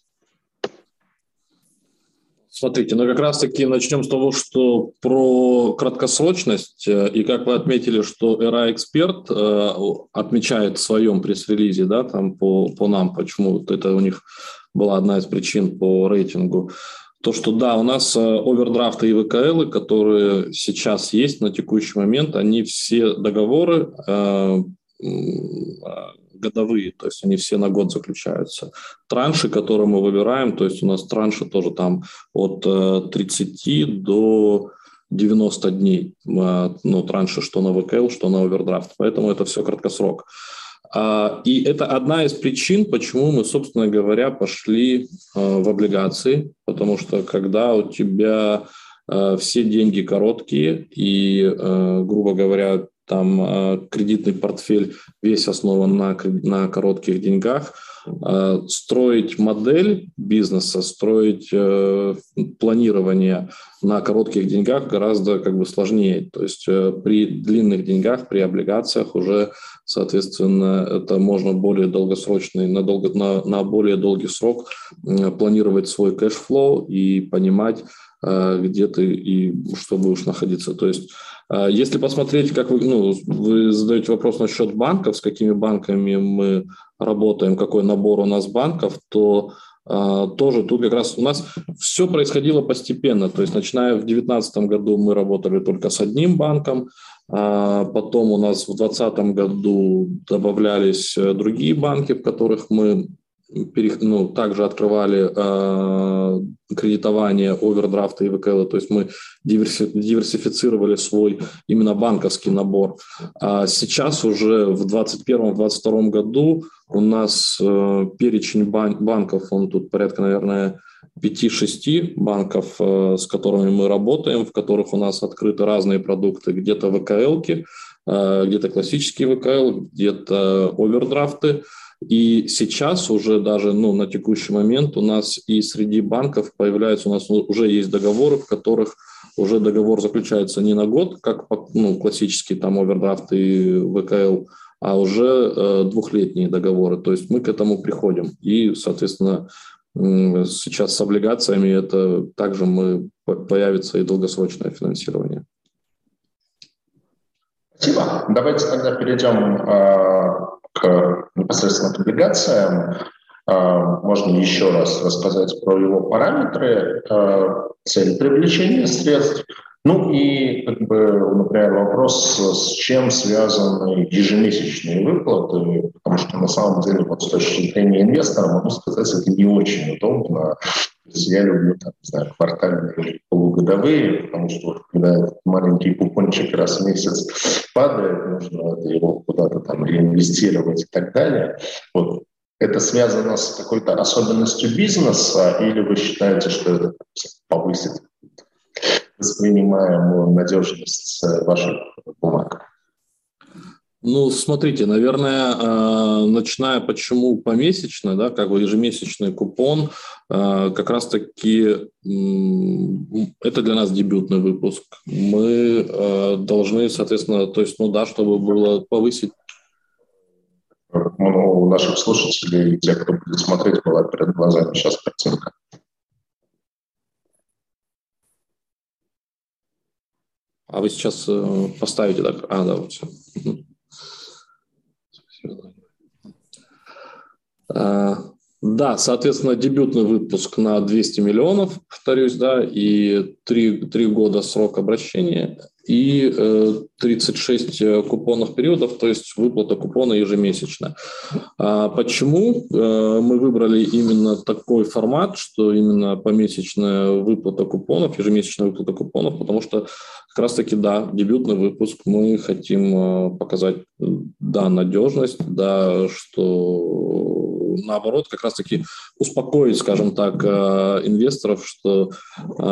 Смотрите, ну как раз-таки начнем с того, что про краткосрочность, э, и как вы отметили, что Эра Эксперт э, отмечает в своем пресс-релизе, да, там по, по нам, почему это у них была одна из причин по рейтингу, то, что да, у нас э, овердрафты и ВКЛ, которые сейчас есть на текущий момент, они все договоры годовые, то есть они все на год заключаются. Транши, которые мы выбираем, то есть у нас транши тоже там от 30 э, до 90 дней, э, ну, транши что на ВКЛ, что на овердрафт, поэтому это все краткосрок. А, и это одна из причин, почему мы, собственно говоря, пошли э, в облигации, потому что когда у тебя все деньги короткие и, грубо говоря, там э, кредитный портфель весь основан на, на коротких деньгах. Э, строить модель бизнеса, строить э, планирование на коротких деньгах гораздо как бы сложнее. То есть при длинных деньгах, при облигациях уже, соответственно, это можно более долгосрочный, на, долго, на, на более долгий срок планировать свой cash flow и понимать, где ты и что будешь находиться. То есть если посмотреть, как вы, ну, вы задаете вопрос насчет банков, с какими банками мы работаем, какой набор у нас банков, то а, тоже тут как раз у нас все происходило постепенно. То есть начиная в 2019 году мы работали только с одним банком, а потом у нас в 2020 году добавлялись э, другие банки, в которых мы ну, также открывали э, кредитование, овердрафты и ВКЛ, то есть мы диверси, диверсифицировали свой именно банковский набор. А сейчас уже в 2021-2022 году у нас э, перечень бан, банков, он тут порядка, наверное, 5-6 банков, э, с которыми мы работаем, в которых у нас открыты разные продукты, где-то ВКЛ, э, где-то классические ВКЛ, где-то овердрафты, и сейчас уже даже ну, на текущий момент у нас и среди банков появляются, у нас уже есть договоры, в которых уже договор заключается не на год, как ну, классический там овердрафт и ВКЛ, а уже э, двухлетние договоры. То есть мы к этому приходим. И, соответственно, сейчас с облигациями это также мы, появится и долгосрочное финансирование. Спасибо. Давайте тогда перейдем а, к непосредственно к облигациям, а, можно еще раз рассказать про его параметры, а, цель привлечения средств, ну и, как бы, например, вопрос, с чем связаны ежемесячные выплаты, потому что на самом деле вот с точки зрения инвестора, могу сказать, это не очень удобно. Я люблю, там, не знаю, квартальные или полугодовые, потому что когда этот маленький купончик раз в месяц падает, нужно его куда-то там реинвестировать и так далее. Вот это связано с какой-то особенностью бизнеса, или вы считаете, что это повысит воспринимаемую надежность э, ваших бумаг? Ну, смотрите, наверное, э, начиная почему помесячно, да, как бы ежемесячный купон, э, как раз-таки это для нас дебютный выпуск. Мы должны, соответственно, то есть, ну да, чтобы было повысить ну, у наших слушателей, тех, кто будет смотреть, была перед глазами сейчас картинка. А вы сейчас э, поставите так? А, да, вот все. А, да, соответственно, дебютный выпуск на 200 миллионов, повторюсь, да, и 3, 3 года срок обращения и 36 э, купонных периодов, то есть выплата купона ежемесячно. А почему э, мы выбрали именно такой формат, что именно помесячная выплата купонов, ежемесячная выплата купонов, потому что как раз-таки, да, дебютный выпуск мы хотим э, показать, да, надежность, да, что наоборот, как раз-таки успокоить, скажем так, э, инвесторов, что э,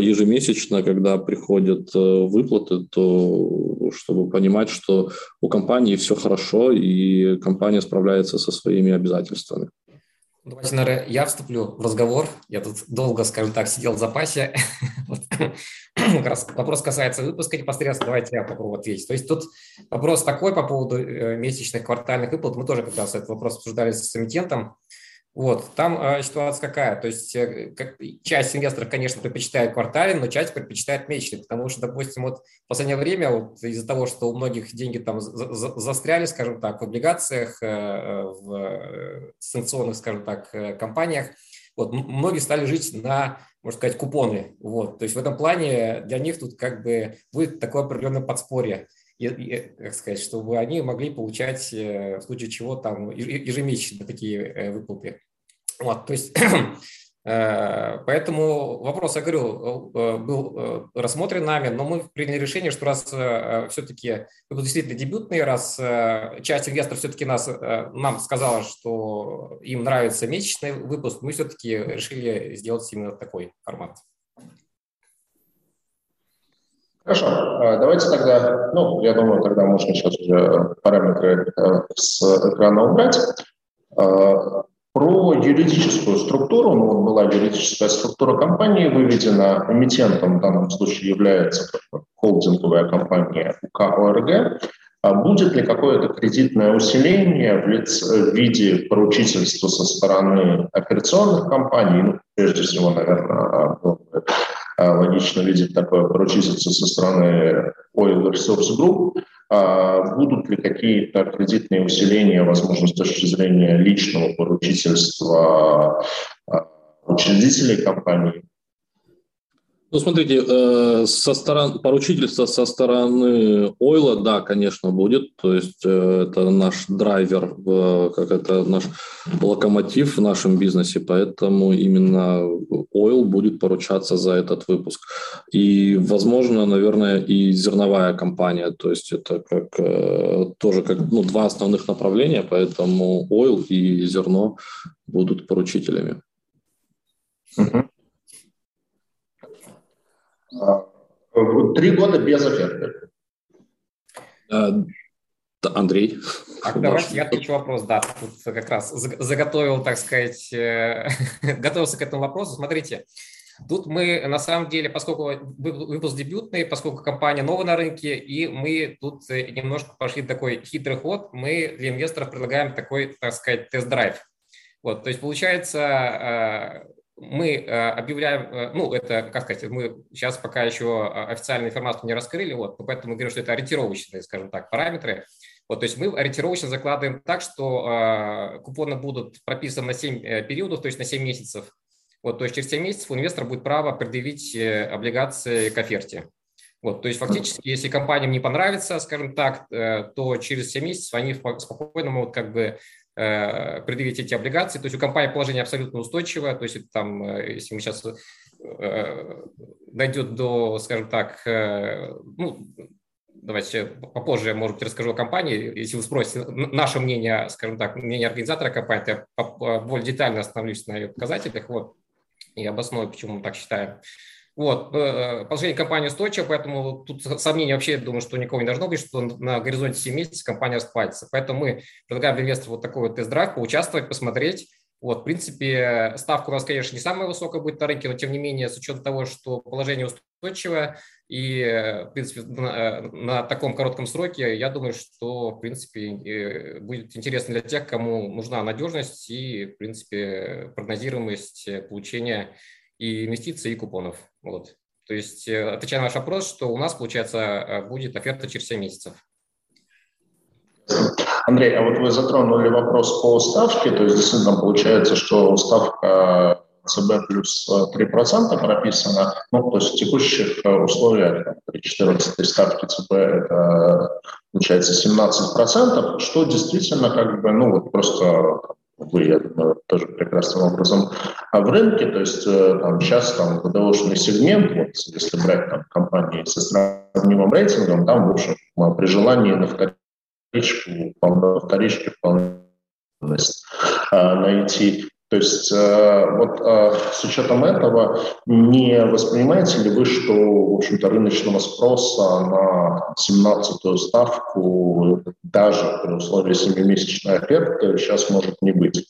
ежемесячно, когда приходят э, выплаты, то чтобы понимать, что у компании все хорошо и компания справляется со своими обязательствами. Давайте, наверное, я вступлю в разговор. Я тут долго, скажем так, сидел в запасе. Вопрос касается выпуска непосредственно. Давайте я попробую ответить. То есть тут вопрос такой по поводу месячных квартальных выплат. Мы тоже как раз этот вопрос обсуждали с эмитентом. Вот, там э, ситуация какая? То есть э, как, часть инвесторов, конечно, предпочитает квартальный, но часть предпочитает месячный, потому что, допустим, вот в последнее время вот из-за того, что у многих деньги там за, за, застряли, скажем так, в облигациях, э, в э, санкционных, скажем так, э, компаниях, вот, многие стали жить на, можно сказать, купоны. Вот, то есть в этом плане для них тут как бы будет такое определенное подспорье как сказать, чтобы они могли получать э, в случае чего там ежемесячно такие э, выплаты. Вот, то есть э, Поэтому вопрос, я говорю, был рассмотрен нами, но мы приняли решение, что раз все-таки это действительно дебютный, раз часть инвесторов все-таки нас, нам сказала, что им нравится месячный выпуск, мы все-таки решили сделать именно такой формат. Хорошо, а, давайте тогда, ну, я думаю, тогда можно сейчас уже параметры э, с экрана убрать. А, про юридическую структуру, ну, была юридическая структура компании выведена, эмитентом в данном случае является холдинговая компания УК ОРГ. А будет ли какое-то кредитное усиление в, лиц, в виде поручительства со стороны операционных компаний, ну, прежде всего, наверное, логично видеть такое поручительство со стороны Oil Resource Group. А, будут ли какие-то кредитные усиления, возможно, с точки зрения личного поручительства а, учредителей компании? Ну, смотрите, э, со стороны поручительства со стороны Ойла, да, конечно, будет. То есть э, это наш драйвер, как это наш локомотив в нашем бизнесе, поэтому именно Ойл будет поручаться за этот выпуск. И, возможно, наверное, и зерновая компания. То есть это как э, тоже как ну, два основных направления, поэтому Ойл и зерно будут поручителями. Uh-huh. Три года без оферты. А, Андрей. Так, давайте я отвечу вопрос. Да, тут как раз заготовил, так сказать, э, готовился к этому вопросу. Смотрите, Тут мы, на самом деле, поскольку выпуск дебютный, поскольку компания новая на рынке, и мы тут э, немножко пошли такой хитрый ход, мы для инвесторов предлагаем такой, так сказать, тест-драйв. Вот, то есть получается, э, мы э, объявляем, э, ну, это, как сказать, мы сейчас пока еще э, официальную информацию не раскрыли, вот, поэтому говорю, что это ориентировочные, скажем так, параметры. Вот, то есть мы ориентировочно закладываем так, что купоны будут прописаны на 7 периодов, то есть на 7 месяцев. Вот, то есть через 7 месяцев у инвестора будет право предъявить облигации к оферте. Вот, то есть фактически, если компаниям не понравится, скажем так, то через 7 месяцев они спокойно могут как бы Э, предъявить эти облигации. То есть у компании положение абсолютно устойчивое. То есть там, э, если мы сейчас э, дойдет до, скажем так, ну, давайте попозже, может быть, расскажу о компании. Если вы спросите наше мнение, скажем так, мнение организатора компании, то я более детально остановлюсь на ее показателях вот, и обосную, почему мы так считаем. Вот, э, положение компании устойчиво, поэтому тут сомнений вообще, думаю, что никого не должно быть, что на горизонте 7 месяцев компания распадется. Поэтому мы предлагаем инвестору вот такой вот тест-драйв, поучаствовать, посмотреть. Вот, в принципе, ставка у нас, конечно, не самая высокая будет на рынке, но тем не менее, с учетом того, что положение устойчивое, и, в принципе, на, на таком коротком сроке, я думаю, что, в принципе, будет интересно для тех, кому нужна надежность и, в принципе, прогнозируемость получения и инвестиций, и купонов. Вот. То есть, э, отвечая на ваш вопрос, что у нас, получается, э, будет оферта через 7 месяцев. Андрей, а вот вы затронули вопрос по ставке, то есть действительно получается, что ставка ЦБ плюс 3% прописана, ну, то есть в текущих э, условиях при 14 ставки ЦБ это получается 17%, что действительно как бы, ну, вот просто вы, я думаю, тоже прекрасным образом а в рынке. То есть э, там, сейчас там ВДОшный сегмент, вот, если брать там, компании со сравнимым рейтингом, там, в общем, при желании на вторичку, на вторичке вполне найти то есть э, вот э, с учетом этого не воспринимаете ли вы, что, в общем-то, рыночного спроса на 17-ю ставку даже при условии 7-месячной оферты сейчас может не быть?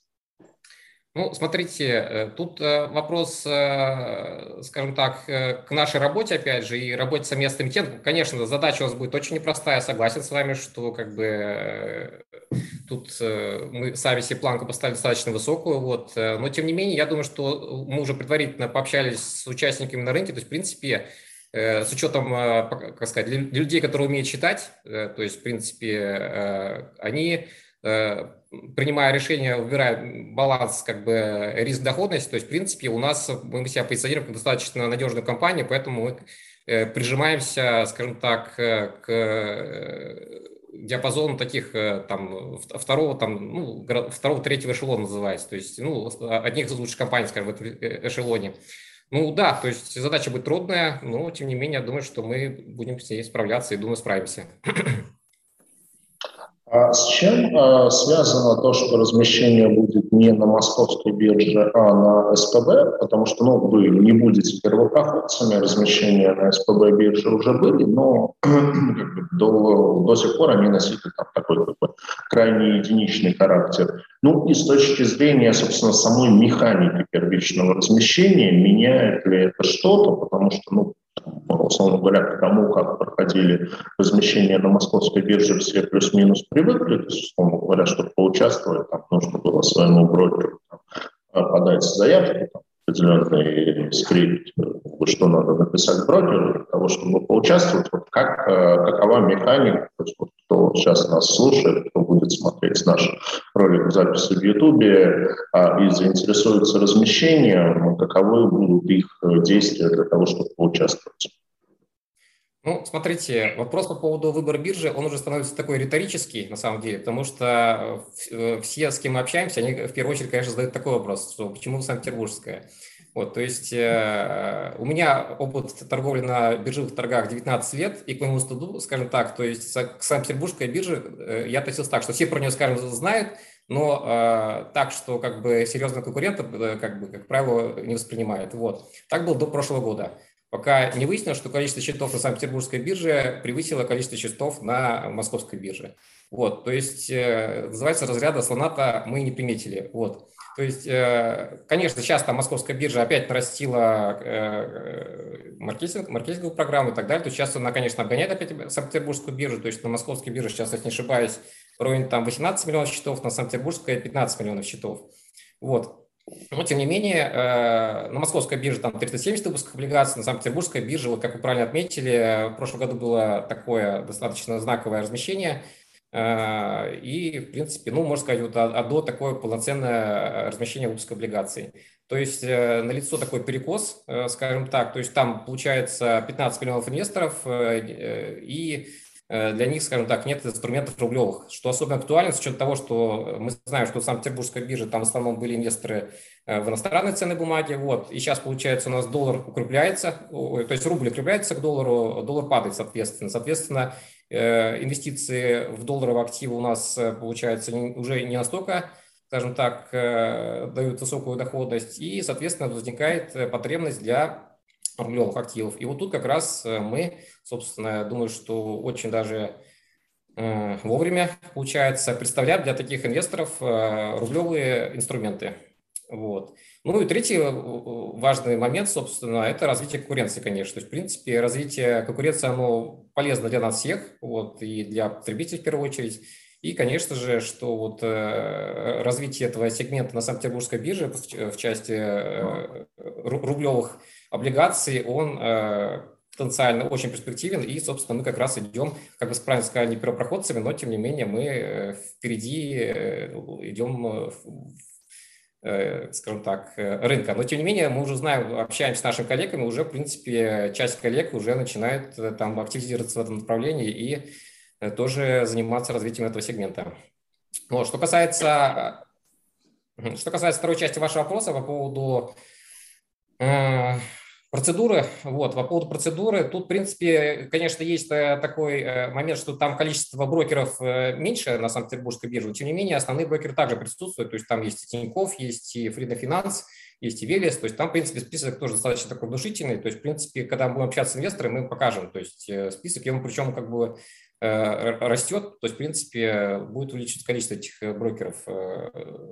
Ну, смотрите, э, тут э, вопрос, э, скажем так, к нашей работе, опять же, и работе совместным тем. Конечно, задача у вас будет очень непростая, согласен с вами, что как бы тут мы сами себе планку поставили достаточно высокую, вот. но тем не менее, я думаю, что мы уже предварительно пообщались с участниками на рынке, то есть, в принципе, с учетом, как сказать, людей, которые умеют читать, то есть, в принципе, они принимая решение, выбирая баланс как бы риск-доходность, то есть, в принципе, у нас мы себя позиционируем как достаточно надежную компанию, поэтому мы э, прижимаемся, скажем так, э, к э, диапазону таких там второго, там, ну, второго, третьего эшелона называется, то есть, ну, одних из лучших компаний, скажем, в этом эшелоне. Ну да, то есть задача будет трудная, но тем не менее, я думаю, что мы будем с ней справляться и думаю, справимся. А с чем а, связано то, что размещение будет не на московской бирже, а на СПБ? Потому что ну, вы не будете первопроходцами, размещения на СПБ бирже уже были, но до, до сих пор они носили там, такой как бы, крайне единичный характер. Ну и с точки зрения, собственно, самой механики первичного размещения, меняет ли это что-то? Потому что ну, условно говоря, к тому, как проходили размещения на московской бирже, все плюс-минус привыкли, то есть, условно говоря, чтобы поучаствовать, там нужно было своему брокеру там, подать заявку, там, определенный скрипт, что надо написать брокеру для того, чтобы поучаствовать. Вот как, э, какова механика, то есть, вот, кто сейчас нас слушает, кто будет смотреть наш ролик в записи в Ютубе а, и заинтересуется размещением, каковы будут их действия для того, чтобы поучаствовать. Ну, смотрите, вопрос по поводу выбора биржи, он уже становится такой риторический, на самом деле, потому что э, все, с кем мы общаемся, они в первую очередь, конечно, задают такой вопрос, что почему Санкт-Петербургская? Вот, то есть э, у меня опыт торговли на биржевых торгах 19 лет, и к моему студу, скажем так, то есть к Санкт-Петербургской бирже э, я относился так, что все про нее, скажем, знают, но э, так, что как бы серьезного конкурента, э, как бы, как правило, не воспринимают. Вот. Так было до прошлого года пока не выяснилось, что количество счетов на Санкт-Петербургской бирже превысило количество счетов на московской бирже. Вот, то есть, э, называется разряда слоната мы не приметили. Вот. То есть, э, конечно, сейчас там московская биржа опять нарастила э, маркетинг, маркетинговую программу и так далее. То есть сейчас она, конечно, обгоняет опять Санкт-Петербургскую биржу. То есть на московской бирже сейчас, если не ошибаюсь, районе там 18 миллионов счетов, на Санкт-Петербургской 15 миллионов счетов. Вот. Но, тем не менее, э, на московской бирже там 370 выпусков облигаций, на Санкт-Петербургской бирже, вот как вы правильно отметили, в прошлом году было такое достаточно знаковое размещение. Э, и, в принципе, ну, можно сказать, вот а, до такое полноценное размещение выпуска облигаций. То есть э, налицо такой перекос, скажем так, то есть там получается 15 миллионов инвесторов и Э, для них, скажем так, нет инструментов рублевых, что особенно актуально с учетом того, что мы знаем, что в Санкт-Петербургской бирже там в основном были инвесторы э, в иностранные ценные бумаги, вот, и сейчас, получается, у нас доллар укрепляется, то есть рубль укрепляется к доллару, доллар падает, соответственно. Соответственно, э, инвестиции в долларовые активы у нас, получается, уже не настолько скажем так, дают высокую доходность, и, соответственно, возникает потребность для рублевых активов. И вот тут как раз э, мы, собственно, думаю, что очень даже э, вовремя, получается, представляют для таких инвесторов э, рублевые инструменты. Вот. Ну и третий важный момент, собственно, это развитие конкуренции, конечно. То есть, в принципе, развитие конкуренции, оно полезно для нас всех, вот, и для потребителей в первую очередь. И, конечно же, что вот развитие этого сегмента на Санкт-Петербургской бирже в, части рублевых облигаций, он э, потенциально очень перспективен, и, собственно, мы как раз идем, как вы правильно сказали, не первопроходцами, но, тем не менее, мы э, впереди э, идем, скажем так, рынка. Но, тем не менее, мы уже знаем, общаемся с нашими коллегами, уже, в принципе, часть коллег уже начинает там активизироваться в этом направлении и тоже заниматься развитием этого сегмента. Вот, что касается, что касается второй части вашего вопроса по поводу Процедуры, вот, по поводу процедуры, тут, в принципе, конечно, есть э, такой э, момент, что там количество брокеров э, меньше на Санкт-Петербургской бирже, тем не менее, основные брокеры также присутствуют, то есть там есть и Тинькофф, есть и Фрида Финанс, есть и Велес, то есть там, в принципе, список тоже достаточно такой внушительный, то есть, в принципе, когда мы будем общаться с инвесторами, мы покажем, то есть список, ему причем как бы растет, то есть, в принципе, будет увеличиваться количество этих брокеров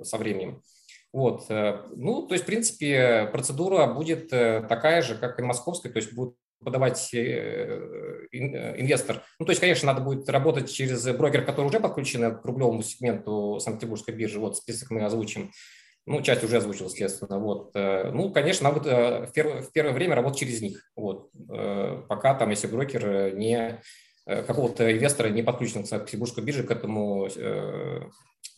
со временем. Вот. Ну, то есть, в принципе, процедура будет такая же, как и московская, то есть будет подавать инвестор. Ну, то есть, конечно, надо будет работать через брокер, который уже подключен к рублевому сегменту Санкт-Петербургской биржи. Вот список мы озвучим. Ну, часть уже озвучил, естественно. Вот. Э, ну, конечно, надо э, в первое, в первое время работать через них. Вот. Э, пока там, если брокер не какого-то инвестора не подключен к Петербургской бирже к этому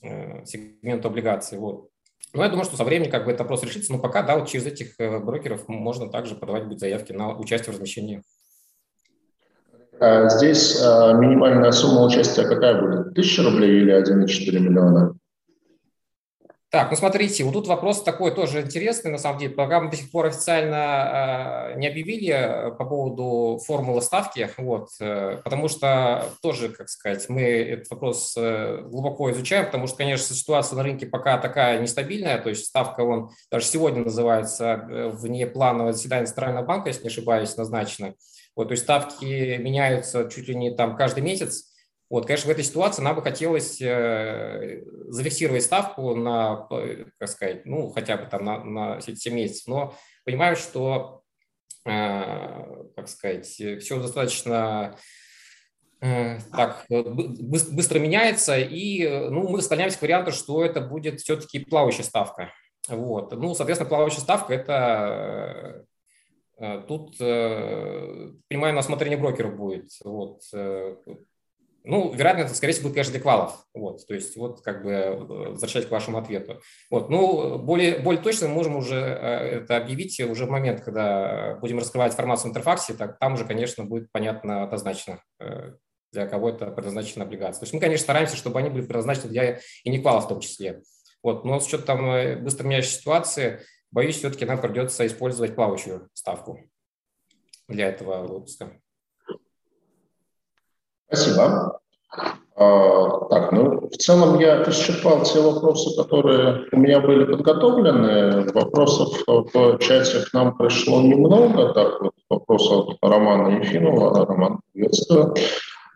сегменту облигаций. Вот. Но я думаю, что со временем как бы это вопрос решится, но пока, да, вот через этих брокеров можно также подавать будет заявки на участие в размещении. А здесь минимальная сумма участия какая будет? Тысяча рублей или 1,4 миллиона? Так, ну смотрите, вот тут вопрос такой тоже интересный, на самом деле. Пока мы до сих пор официально э, не объявили э, по поводу формулы ставки, вот, э, потому что тоже, как сказать, мы этот вопрос э, глубоко изучаем, потому что, конечно, ситуация на рынке пока такая нестабильная, то есть ставка, он даже сегодня называется э, внеплановое заседание Центрального банка, если не ошибаюсь, назначено. Вот, то есть ставки меняются чуть ли не там каждый месяц, вот, конечно, в этой ситуации нам бы хотелось э, зафиксировать ставку на, э, как сказать, ну, хотя бы там на, на 7 месяцев, но понимаю, что, э, как сказать, все достаточно так быстро меняется, и ну, мы склоняемся к варианту, что это будет все-таки плавающая ставка. Вот. Ну, соответственно, плавающая ставка – это тут, понимаю, на осмотрение брокера будет. Вот. Ну, вероятно, это, скорее всего, будет, конечно, Деквалов. Вот, то есть, вот, как бы, э, возвращаясь к вашему ответу. Вот, ну, более, более точно мы можем уже э, это объявить уже в момент, когда будем раскрывать информацию в интерфаксе, так, там уже, конечно, будет понятно однозначно, э, для кого это предназначена облигация. То есть мы, конечно, стараемся, чтобы они были предназначены для Иниквала в том числе. Вот, но с учетом там быстро меняющей ситуации, боюсь, все-таки нам придется использовать плавающую ставку для этого выпуска. Спасибо. А, так, ну, в целом я исчерпал те вопросы, которые у меня были подготовлены. Вопросов в чате к нам пришло немного. Так, вот вопрос от Романа Ефимова. Роман, приветствую.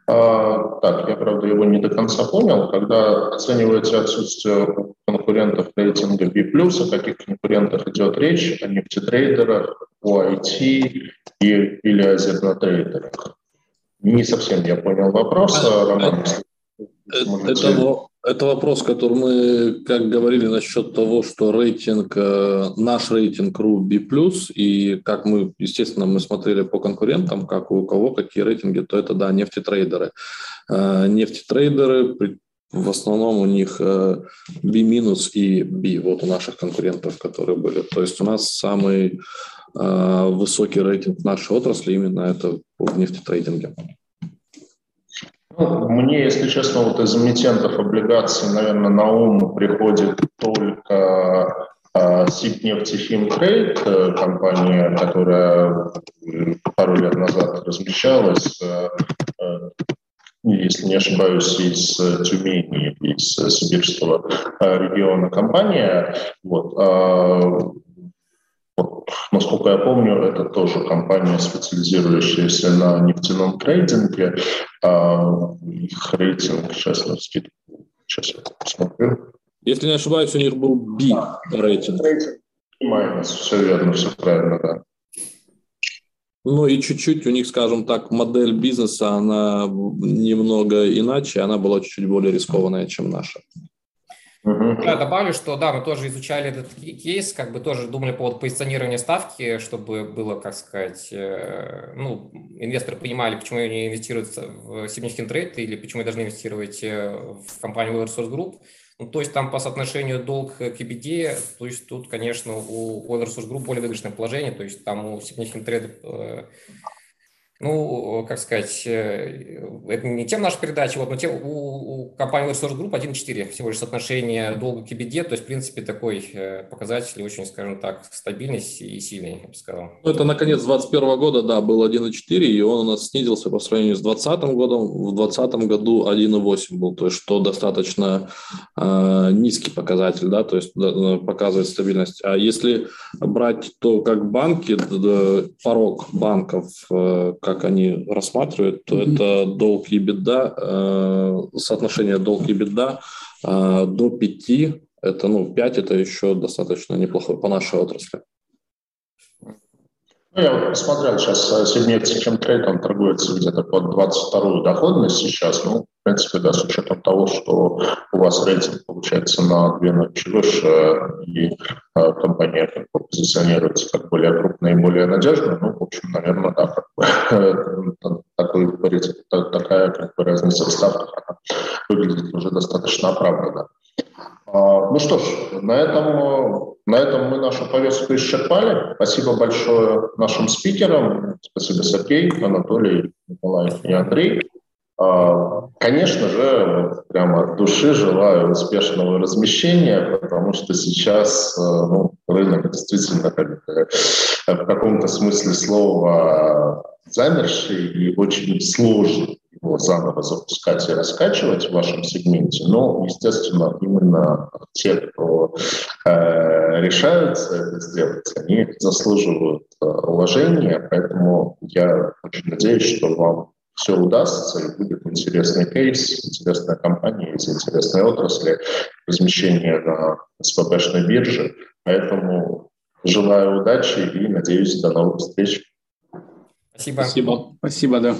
А, так, я, правда, его не до конца понял. Когда оцениваете отсутствие конкурентов рейтинга B+, о каких конкурентах идет речь? О нефтетрейдерах, о IT и, или о зернотрейдерах? Не совсем я понял вопрос, а, Роман. Это, это, это вопрос, который мы, как говорили насчет того, что рейтинг, э, наш рейтинг RU B+, и как мы, естественно, мы смотрели по конкурентам, как у кого какие рейтинги, то это, да, нефтетрейдеры. Э, нефтетрейдеры, в основном у них э, B- и B, вот у наших конкурентов, которые были. То есть у нас самый Э, высокий рейтинг нашей отрасли именно это в нефтетрейдинге. Ну, мне, если честно, вот из эмитентов облигаций, наверное, на ум приходит только э, Сибнефтехимтрейд, э, компания, которая пару лет назад размещалась, если не ошибаюсь, из Тюмени, из сибирского региона компания. Вот. Вот, насколько я помню, это тоже компания, специализирующаяся на нефтяном трейдинге. А их рейтинг, сейчас на скидку, сейчас я посмотрю. Если не ошибаюсь, у них был B рейтинг. Майнус, все верно, все правильно, да. Ну и чуть-чуть у них, скажем так, модель бизнеса, она немного иначе, она была чуть-чуть более рискованная, чем наша. Да, добавлю, что да, мы тоже изучали этот кейс, как бы тоже думали по поводу позиционирования ставки, чтобы было, как сказать, э, ну, инвесторы понимали, почему они инвестируют в Significant Trade или почему они должны инвестировать э, в компанию Oil Source Group. Ну, то есть там по соотношению долг к EBITDA, то есть тут, конечно, у Oil Source Group более выигрышное положение, то есть там у Significant Trade ну, как сказать, э, это не тем нашей передачи, вот, но тем, у, у компании Resource Group 1,4 всего лишь соотношение долга к EBITDA, то есть, в принципе, такой э, показатель очень, скажем так, стабильный и сильный, я бы сказал. Ну, это, наконец, 2021 года, да, был 1,4, и он у нас снизился по сравнению с 2020 годом. В 2020 году 1,8 был, то есть, что достаточно э, низкий показатель, да, то есть, да, показывает стабильность. А если брать то, как банки, порог банков, э, как они рассматривают, то mm-hmm. это долг и беда, э, соотношение долг и беда э, до 5 это, ну, 5 это еще достаточно неплохо по нашей отрасли. Ну, я вот посмотрел сейчас э, сегмент чем трейд, он торгуется где-то под 22 доходность сейчас. Ну, в принципе, да, с учетом того, что у вас рейтинг получается на две ночи выше, и э, компания как бы, позиционируется как более крупная и более надежная, ну, в общем, наверное, да, как бы, такая как бы, разница в ставках, выглядит уже достаточно оправданно. А, ну что ж, на этом, на этом мы нашу повестку исчерпали. Спасибо большое нашим спикерам. Спасибо Сергей, Анатолий, Николай и Андрей. А, конечно же, прямо от души желаю успешного размещения, потому что сейчас э, ну, рынок действительно как в каком-то смысле слова замерший и очень сложный его заново запускать и раскачивать в вашем сегменте, но, естественно, именно те, кто э, решаются это сделать, они заслуживают э, уважения, поэтому я очень надеюсь, что вам все удастся, и будет интересный кейс, интересная компания из интересной отрасли, размещение на СПБшной бирже. Поэтому желаю удачи и надеюсь до новых встреч. Спасибо. Спасибо. Спасибо, да.